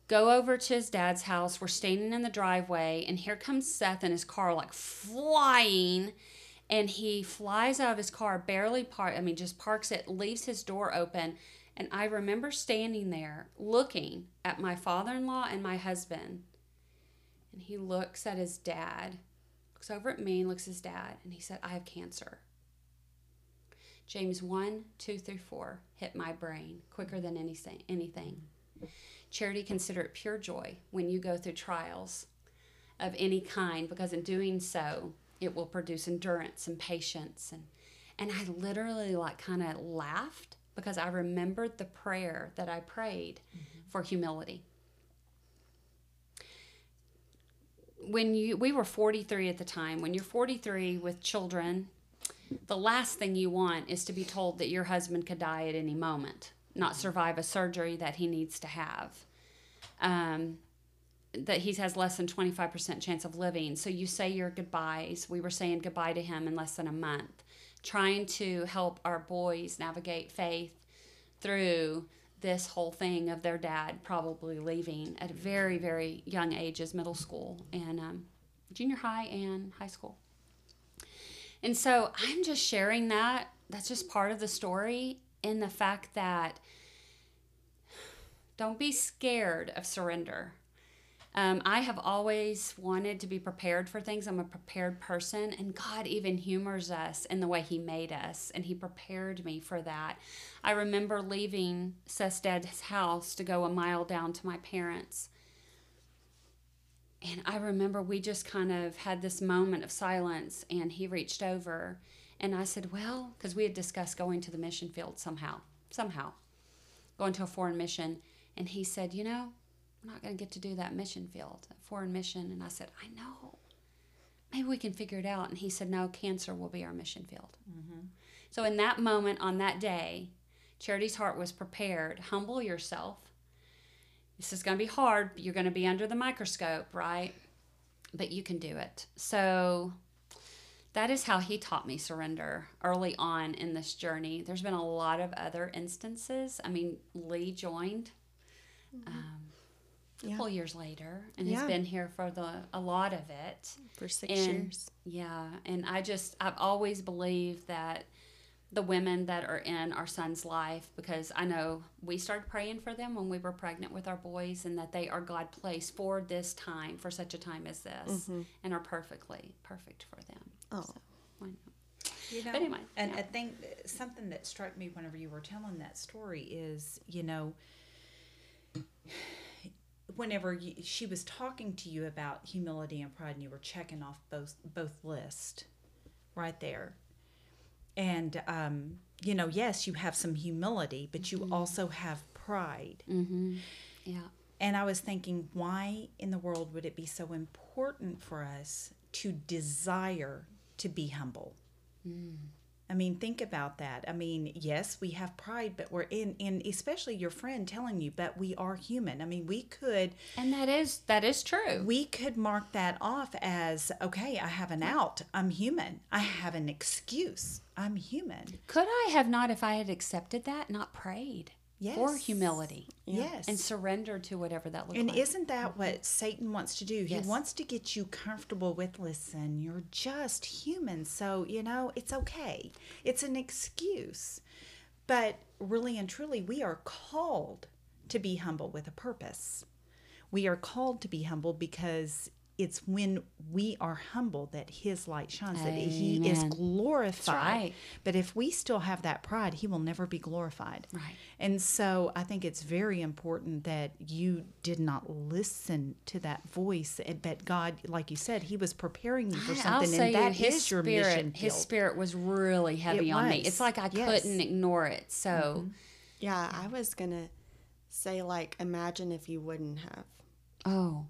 Go over to his dad's house. We're standing in the driveway, and here comes Seth in his car, like flying. And he flies out of his car, barely park. I mean, just parks it, leaves his door open. And I remember standing there looking at my father in law and my husband. And he looks at his dad looks over at me and looks at his dad, and he said, I have cancer. James 1, 2 through 4 hit my brain quicker than anything. anything. Charity, consider it pure joy when you go through trials of any kind, because in doing so, it will produce endurance and patience. And, and I literally like kind of laughed because I remembered the prayer that I prayed mm-hmm. for humility. When you we were 43 at the time. When you're 43 with children the last thing you want is to be told that your husband could die at any moment not survive a surgery that he needs to have. Um, that he has less than 25% chance of living. So you say your goodbyes. We were saying goodbye to him in less than a month. Trying to help our boys navigate faith through this whole thing of their dad probably leaving at a very, very young ages, middle school and um, junior high and high school. And so I'm just sharing that. That's just part of the story in the fact that don't be scared of surrender. Um, I have always wanted to be prepared for things. I'm a prepared person, and God even humors us in the way He made us, and He prepared me for that. I remember leaving Sested's house to go a mile down to my parents. And I remember we just kind of had this moment of silence, and he reached over, and I said, Well, because we had discussed going to the mission field somehow, somehow, going to a foreign mission. And he said, You know, I'm not going to get to do that mission field, foreign mission. And I said, I know. Maybe we can figure it out. And he said, No, cancer will be our mission field. Mm-hmm. So, in that moment, on that day, Charity's heart was prepared. Humble yourself. This is going to be hard. You're going to be under the microscope, right? But you can do it. So, that is how he taught me surrender early on in this journey. There's been a lot of other instances. I mean, Lee joined. Mm-hmm. Um, couple yeah. years later and yeah. has been here for the a lot of it for six and, years yeah and i just i've always believed that the women that are in our son's life because i know we started praying for them when we were pregnant with our boys and that they are god placed for this time for such a time as this mm-hmm. and are perfectly perfect for them oh so, you know, but anyway, and yeah. I think something that struck me whenever you were telling that story is, you know, whenever you, she was talking to you about humility and pride and you were checking off both both lists right there and um, you know yes you have some humility but you mm-hmm. also have pride mm-hmm. yeah and i was thinking why in the world would it be so important for us to desire to be humble mm. I mean, think about that. I mean, yes, we have pride, but we're in, in especially your friend telling you, but we are human. I mean, we could, And that is that is true. we could mark that off as okay. I have an out. I'm human. I have an excuse. I'm human. Could I have not, if I had accepted that, not prayed for Yes. humility Yes. and surrender to whatever that looks And like? And isn't that mm-hmm. what Satan wants to do? He Yes. wants to get you comfortable with listen, you're just human. So, you know, it's okay. It's an excuse. But really and truly, we are called to be humble with a purpose. We are called to be humble because it's when we are humble that his light shines, that he is glorified. right. But if we still have that pride, he will never be glorified. Right. And so I think it's very important that you did not listen to that voice, but God, like you said, He was preparing you for I'll something, say and you, his is your spirit, mission His field. spirit was really heavy It on me. It's like I Yes. Mm-hmm. couldn't ignore it. So, Yeah, I was gonna say like imagine if you wouldn't have oh,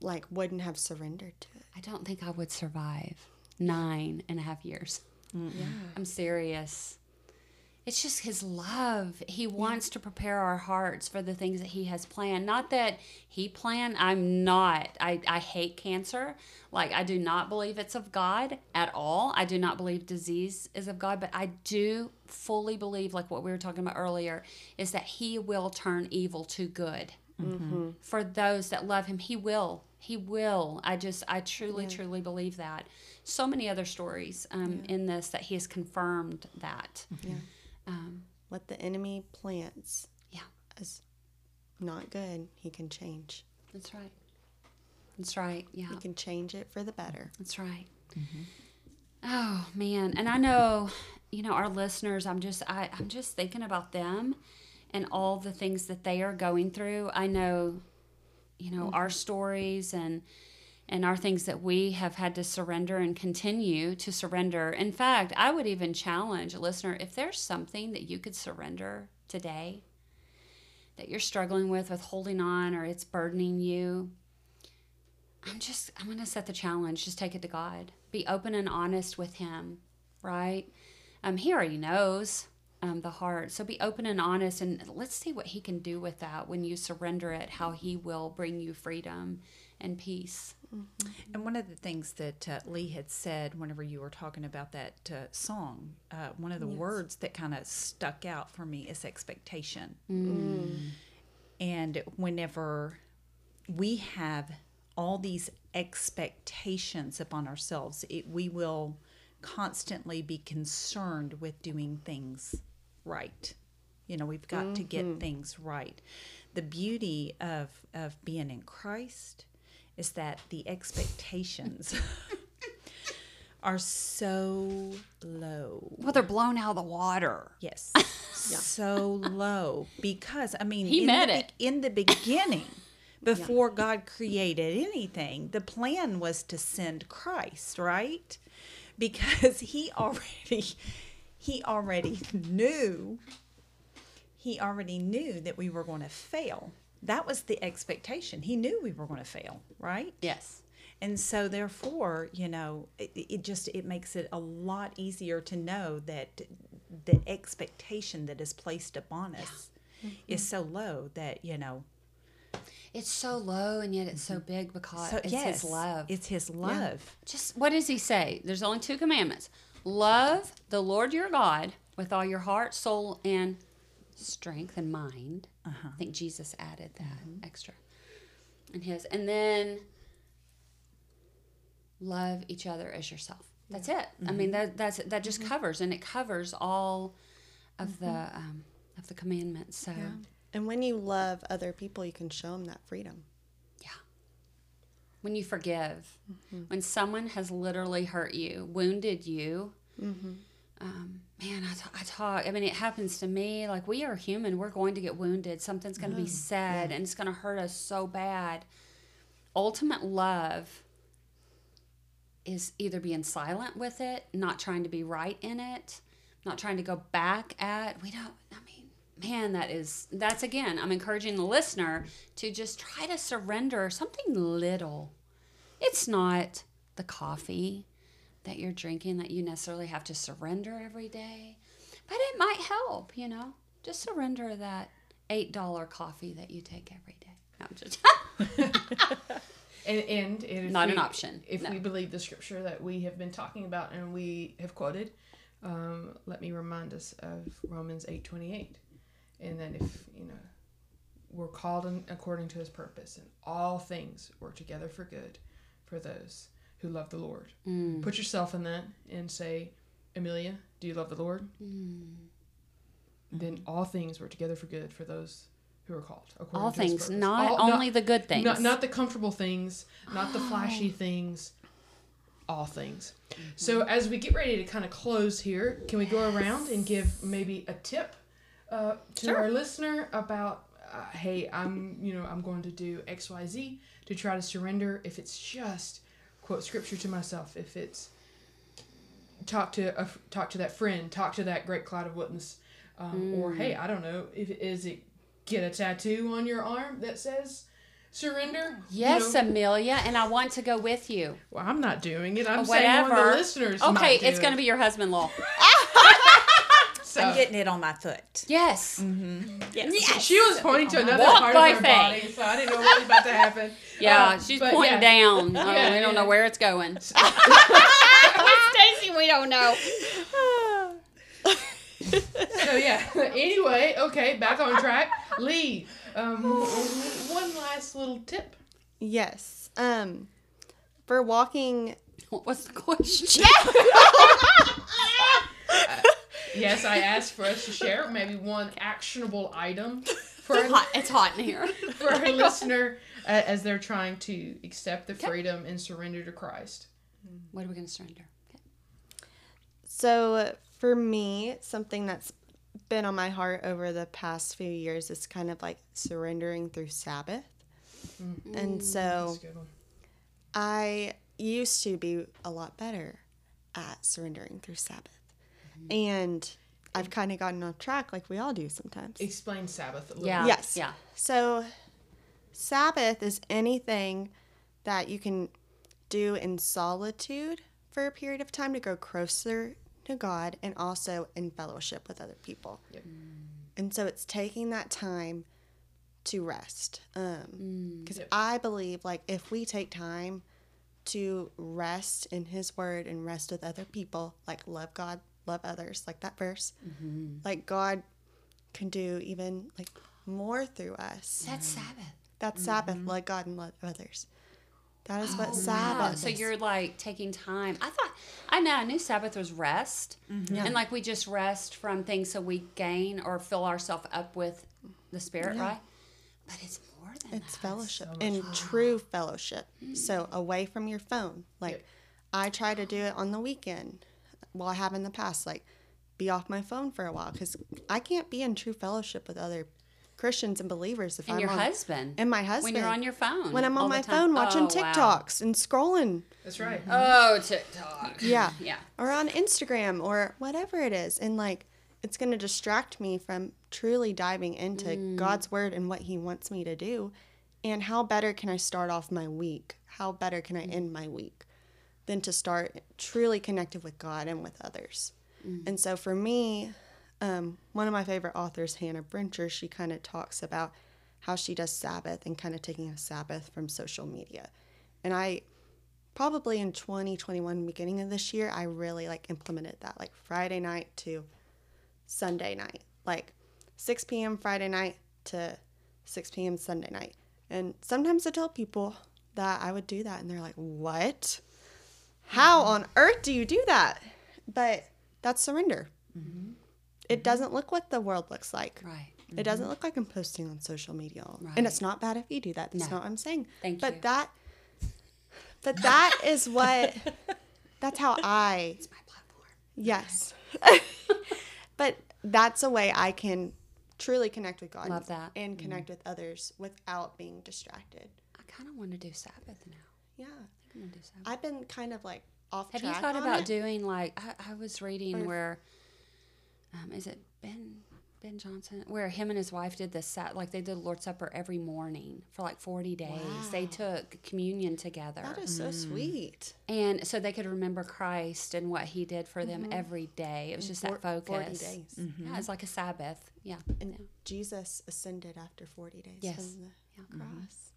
like wouldn't have surrendered to it. I don't think I would survive nine and a half years. Yeah. I'm serious. It's just his love. He wants to prepare our hearts for the things that he has planned. Not that he planned. I'm not. I, I hate cancer. Like, I do not believe it's of God at all. I do not believe disease is of God, but I do fully believe, like what we were talking about earlier, is that he will turn evil to good. For those that love him, he will. He will. I just, I truly, truly believe that. So many other stories um, in this that he has confirmed that. Yeah. Um, What the enemy plants yeah, is not good, he can change. that's right. That's right. Yeah, He can change it for the better. that's right. Oh man, and I know, you know, our listeners. I'm just, I, I'm just thinking about them and all the things that they are going through. I know, you know, our stories and and our things that we have had to surrender and continue to surrender. In fact, I would even challenge a listener if there's something that you could surrender today that you're struggling with, with holding on, or it's burdening you. I'm just, I'm going to set the challenge. Just take it to God. Be open and honest with Him, right? Um, he already knows um, the heart. So be open and honest, and let's see what He can do with that when you surrender it, how He will bring you freedom and peace. And one of the things that uh, Lee had said whenever you were talking about that uh, song, uh, one of the words that kind of stuck out for me is expectation. And whenever we have all these expectations upon ourselves, it, we will constantly be concerned with doing things right. You know, we've got to get mm-hmm. things right. The beauty of, of being in Christ is that the expectations are so low. Well, they're blown out of the water. Yes. So low because I mean He in met the, it. in the beginning before God created anything, the plan was to send Christ, right? Because he already he already knew he already knew that we were going to fail. That was the expectation. He knew we were going to fail, right? Yes. and so therefore you know it, it just it makes it a lot easier to know that the expectation that is placed upon us mm-hmm. is so low that you know It's so low and yet it's so mm-hmm. big because so it's yes, His love. it's his love Just what does He say? There's only two commandments love the Lord your God with all your heart, soul, and strength and mind. Uh-huh. I think Jesus added that mm-hmm. extra in His. And then love each other as yourself. That's it. I mean mm-hmm. that that's that just mm-hmm. covers and it covers all of the um, of the commandments. So And when you love other people, you can show them that freedom. Yeah. When you forgive, when someone has literally hurt you, wounded you, um, man, I, t- I talk. I mean, it happens to me. Like, we are human. We're going to get wounded. Something's going to be said, and it's going to hurt us so bad. Ultimate love is either being silent with it, not trying to be right in it, not trying to go back at. We don't, I man, that is, that's again, I'm encouraging the listener to just try to surrender something little. It's not the coffee, that you're drinking that you necessarily have to surrender every day, but it might help, you know. Just surrender that $8 coffee that you take every day. No, just And, and, and Not an option, If no. we believe the scripture that we have been talking about and we have quoted, um, let me remind us of Romans eight twenty eight, and then if you know we're called in, according to His purpose, and all things work together for good for those who love the Lord. Mm. Put yourself in that and say, Amelia, do you love the Lord? Mm. Then all things work together for good for those who are called. According all to His things, not All- only the good things. not, not the comfortable things, not the flashy things, all things. So as we get ready to kind of close here, can we go around and give maybe a tip uh, to Sure. our listener about, uh, hey, I'm you know I'm going to do X Y Z to try to surrender. If it's just quote scripture to myself, if it's talk to a, talk to that friend, talk to that great cloud of witness, um, or hey, I don't know, if is it get a tattoo on your arm that says surrender? You yes, know? Amelia, and I want to go with you. Well, I'm not doing it. I'm Or saying one of whatever. the listeners. Okay, it's going to be your husband, Law. So, I'm getting it on my foot. Yes. Yes. she was pointing to another Walk part of her faith. body, so I didn't know what was about to happen. Yeah, Uh, she's pointing yeah. down. Oh, Yeah, we don't yeah. know where it's going. Stacy, we don't know. So yeah. anyway, okay, back on track. Lee, um, one last little tip. Yes. Um, for walking, What was the question? Yes, I asked for us to share maybe one actionable item for our, hot. It's hot in here. for our listener uh, as they're trying to accept the freedom and surrender to Christ. What are we going to surrender? Okay. So for me, something that's been on my heart over the past few years is kind of like surrendering through Sabbath. And so a good one. I used to be a lot better at surrendering through Sabbath. And I've kind of gotten off track like we all do sometimes. Explain Sabbath a little. Yeah. Yes. Yeah. So, Sabbath is anything that you can do in solitude for a period of time to grow closer to God and also in fellowship with other people. Yep. And so, it's taking that time to rest. Um, mm. Because Yep. I believe, like, if we take time to rest in His Word and rest with other people, like, love God, love others, like that verse, mm-hmm. like, God can do even like more through us. That's Sabbath. That's Sabbath, mm-hmm. love God and love others. That is what oh, Wow. Sabbath So is. you're like taking time. I thought I know I knew Sabbath was rest, mm-hmm. and like we just rest from things so we gain or fill ourselves up with the Spirit, right? But it's more than that. it's that. fellowship much and true fellowship. So mm. away from your phone. Like Yep. I try to do it on the weekend. Well, I have in the past, like be off my phone for a while because I can't be in true fellowship with other Christians and believers if And I'm your on, husband. and my husband when you're on your phone. when I'm on my phone watching Oh, wow. TikToks and scrolling. That's right. Oh, TikTok. Yeah. Yeah. or on Instagram or whatever it is. And like, it's going to distract me from truly diving into Mm. God's word and what He wants me to do. And how better can I start off my week? How better can I Mm. end my week than to start truly connected with God and with others? Mm. And so for me, um, one of my favorite authors, Hannah Brencher, she kind of talks about how she does Sabbath and kind of taking a Sabbath from social media. And I probably in 2021 beginning of this year i really like implemented that like friday night to sunday night like 6 p.m friday night to 6 p.m sunday night and sometimes i tell people that i would do that and they're like what how on earth do you do that but that's surrender it doesn't look what the world looks like Right. it doesn't look like I'm posting on social media. Mm-hmm. Right. And it's not bad if you do that. That's No. not what I'm saying. Thank but you. that but that is what that's how I It's my platform. yes. but that's a way I can truly connect with God Love that. Mm-hmm. and connect with others without being distracted. I kind of want to do Sabbath now. Yeah. I'm gonna do Sabbath. I've been kind of like off Have you thought on about it. doing like I, I was reading Or- where um, is it Ben Ben Johnson, where him and his wife did this sat like they did Lord's Supper every morning for like forty days. They took communion together, That is so mm. sweet. and so they could remember Christ and what He did for them mm-hmm. every day. It was just that Four- focus. 40 days. Mm-hmm. Yeah, it's like a Sabbath. Yeah, And yeah. Jesus ascended after 40 days Yes. from the Yeah. cross. Mm-hmm.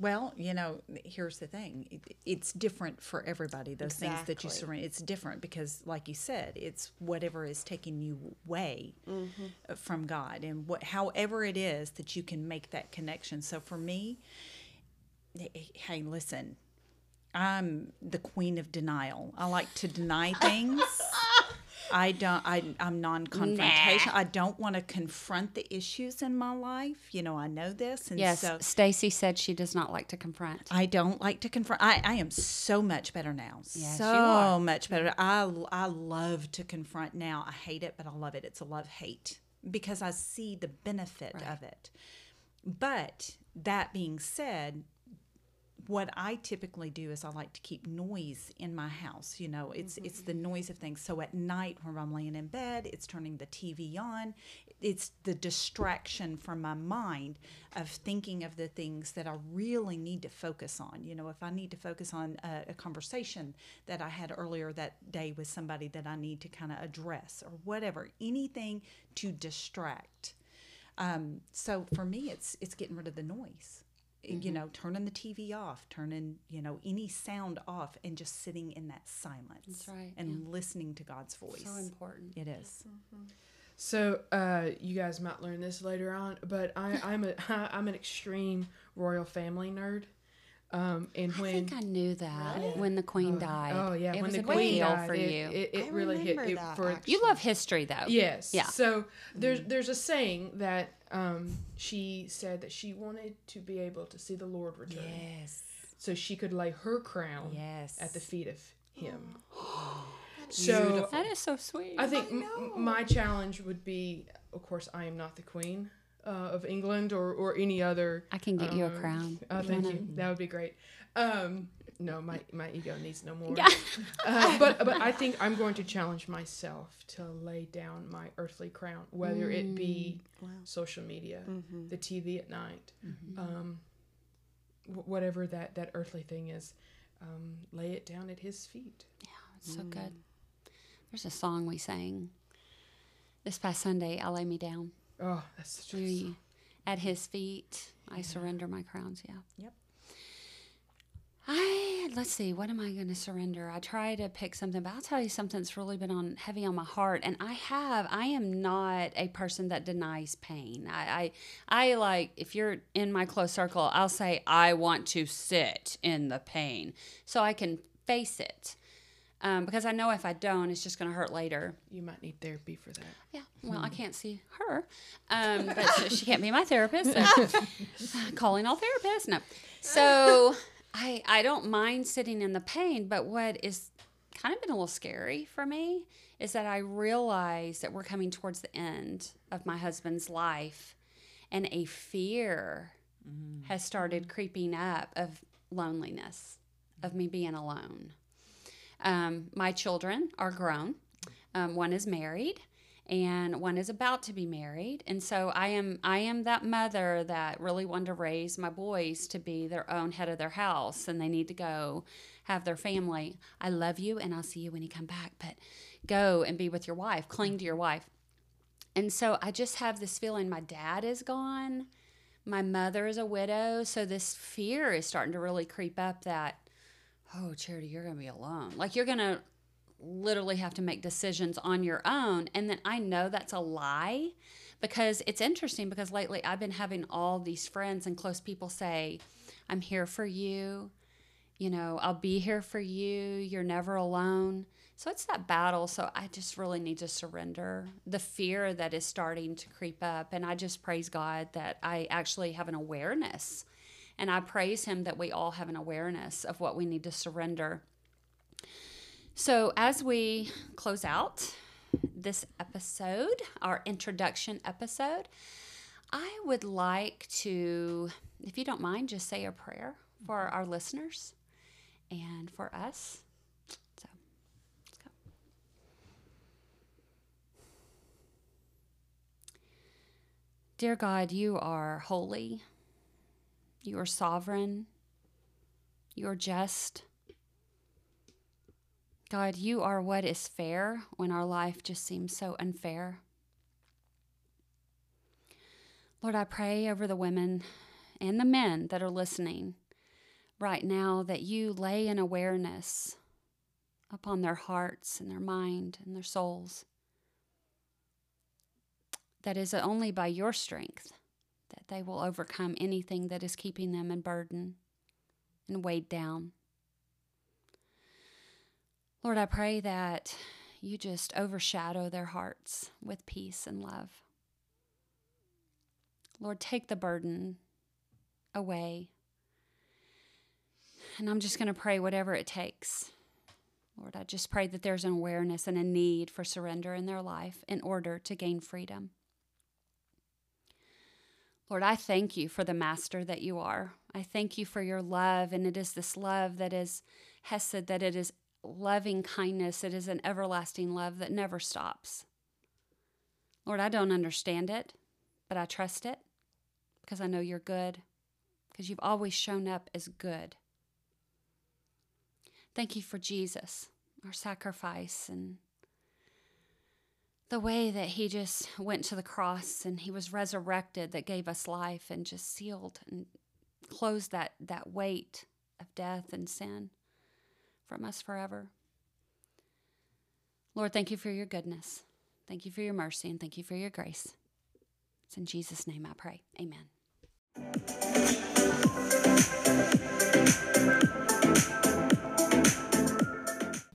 Well, you know, here's the thing. It, it's different for everybody. Those things that you Exactly. surrender, it's different because, like you said, it's whatever is taking you away uh, from God, and what, however it is that you can make that connection. So for me, eh, eh, hey, listen, I'm the queen of denial. I like to deny things. I don't. I, I'm non-confrontational. Nah. I don't want to confront the issues in my life. You know, I know this, and Yes, so Stacy said she does not like to confront. I don't like to confront. I, I am so much better now. Yes, so you are. much better. I, I love to confront now. I hate it, but I love it. It's a love hate because I see the benefit Right. of it. But that being said, what I typically do is I like to keep noise in my house. You know, it's it's the noise of things. So at night when I'm laying in bed, it's turning the TV on. It's the distraction from my mind of thinking of the things that I really need to focus on. You know, if I need to focus on a, a conversation that I had earlier that day with somebody that I need to kind of address or whatever, anything to distract. Um, so for me, it's it's getting rid of the noise. Eh, you mm-hmm. know, turning the TV off, turning you know any sound off, and just sitting in that silence That's right, and listening to God's voice. So important. It is. Mm-hmm. So uh, you guys might learn this later on, but I, I'm a I'm an extreme royal family nerd. Um, and I think I knew that when the Queen died. oh yeah, it when was the a queen big deal died, for it, you. it, it I really hit remember it that, for actually. you love history though. Yes. Yeah. So there's there's a saying that um, she said that she wanted to be able to see the Lord return, Yes. so she could lay her crown Yes. at the feet of Him. so That is so sweet. I think m- m- my challenge would be, of course, I am not the Queen uh, of England or, or any other. I can get you a um, crown. Oh, You thank wanna- you. That would be great. Um, no, my, my ego needs no more. Yeah. Uh, but but I think I'm going to challenge myself to lay down my earthly crown, whether it be Wow. social media, Mm-hmm. the TV at night, um, wh- whatever that, that earthly thing is, um, lay it down at His feet. Yeah, it's so good. There's a song we sang this past Sunday. I lay me down. Oh, that's such a good at his feet, I surrender my crowns. Yeah. Yep. I let's see. What am I going to surrender? I try to pick something, but I'll tell you something that's really been on heavy on my heart. And I have. I am not a person that denies pain. I, I, I like if you're in my close circle, I'll say I want to sit in the pain so I can face it. Um, because I know if I don't, it's just going to hurt later. You might need therapy for that. Yeah, well, I can't see her, um, but she, can't be my therapist. so- calling all therapists, no. So I I don't mind sitting in the pain, but what is kind of been a little scary for me is that I realize that we're coming towards the end of my husband's life, and a fear has started creeping up of loneliness, of me being alone. Um, my children are grown. Um, one is married, and one is about to be married. And so I am I am that mother that really wanted to raise my boys to be their own head of their house, and they need to go have their family. I love you, and I'll see you when you come back. But go and be with your wife. Cling to your wife. And so I just have this feeling my dad is gone. My mother is a widow. So this fear is starting to really creep up that, oh, Charity, you're going to be alone. Like you're going to literally have to make decisions on your own. And then I know that's a lie because it's interesting because lately I've been having all these friends and close people say, I'm here for you. You know, I'll be here for you. You're never alone. So it's that battle. So I just really need to surrender the fear that is starting to creep up. And I just praise God that I actually have an awareness. And I praise Him that we all have an awareness of what we need to surrender. So as we close out this episode, our introduction episode, I would like to, if you don't mind, just say a prayer for mm-hmm. our listeners and for us. So let's go. Dear God, you are holy, you are sovereign, you are just. God, you are what is fair when our life just seems so unfair. Lord, I pray over the women and the men that are listening right now that you lay an awareness upon their hearts and their mind and their souls that is only by your strength that they will overcome anything that is keeping them in burden and weighed down. Lord, I pray that you just overshadow their hearts with peace and love. Lord, take the burden away. And I'm just going to pray whatever it takes. Lord, I just pray that there's an awareness and a need for surrender in their life in order to gain freedom. Lord, I thank you for the master that you are. I thank you for your love, and it is this love that is Hesed, that it is loving kindness. It is an everlasting love that never stops. Lord, I don't understand it, but I trust it because I know you're good, because you've always shown up as good. Thank you for Jesus, our sacrifice, and the way that he just went to the cross and he was resurrected that gave us life and just sealed and closed that, that weight of death and sin from us forever. Lord, thank you for your goodness. Thank you for your mercy and thank you for your grace. It's in Jesus' name I pray. Amen.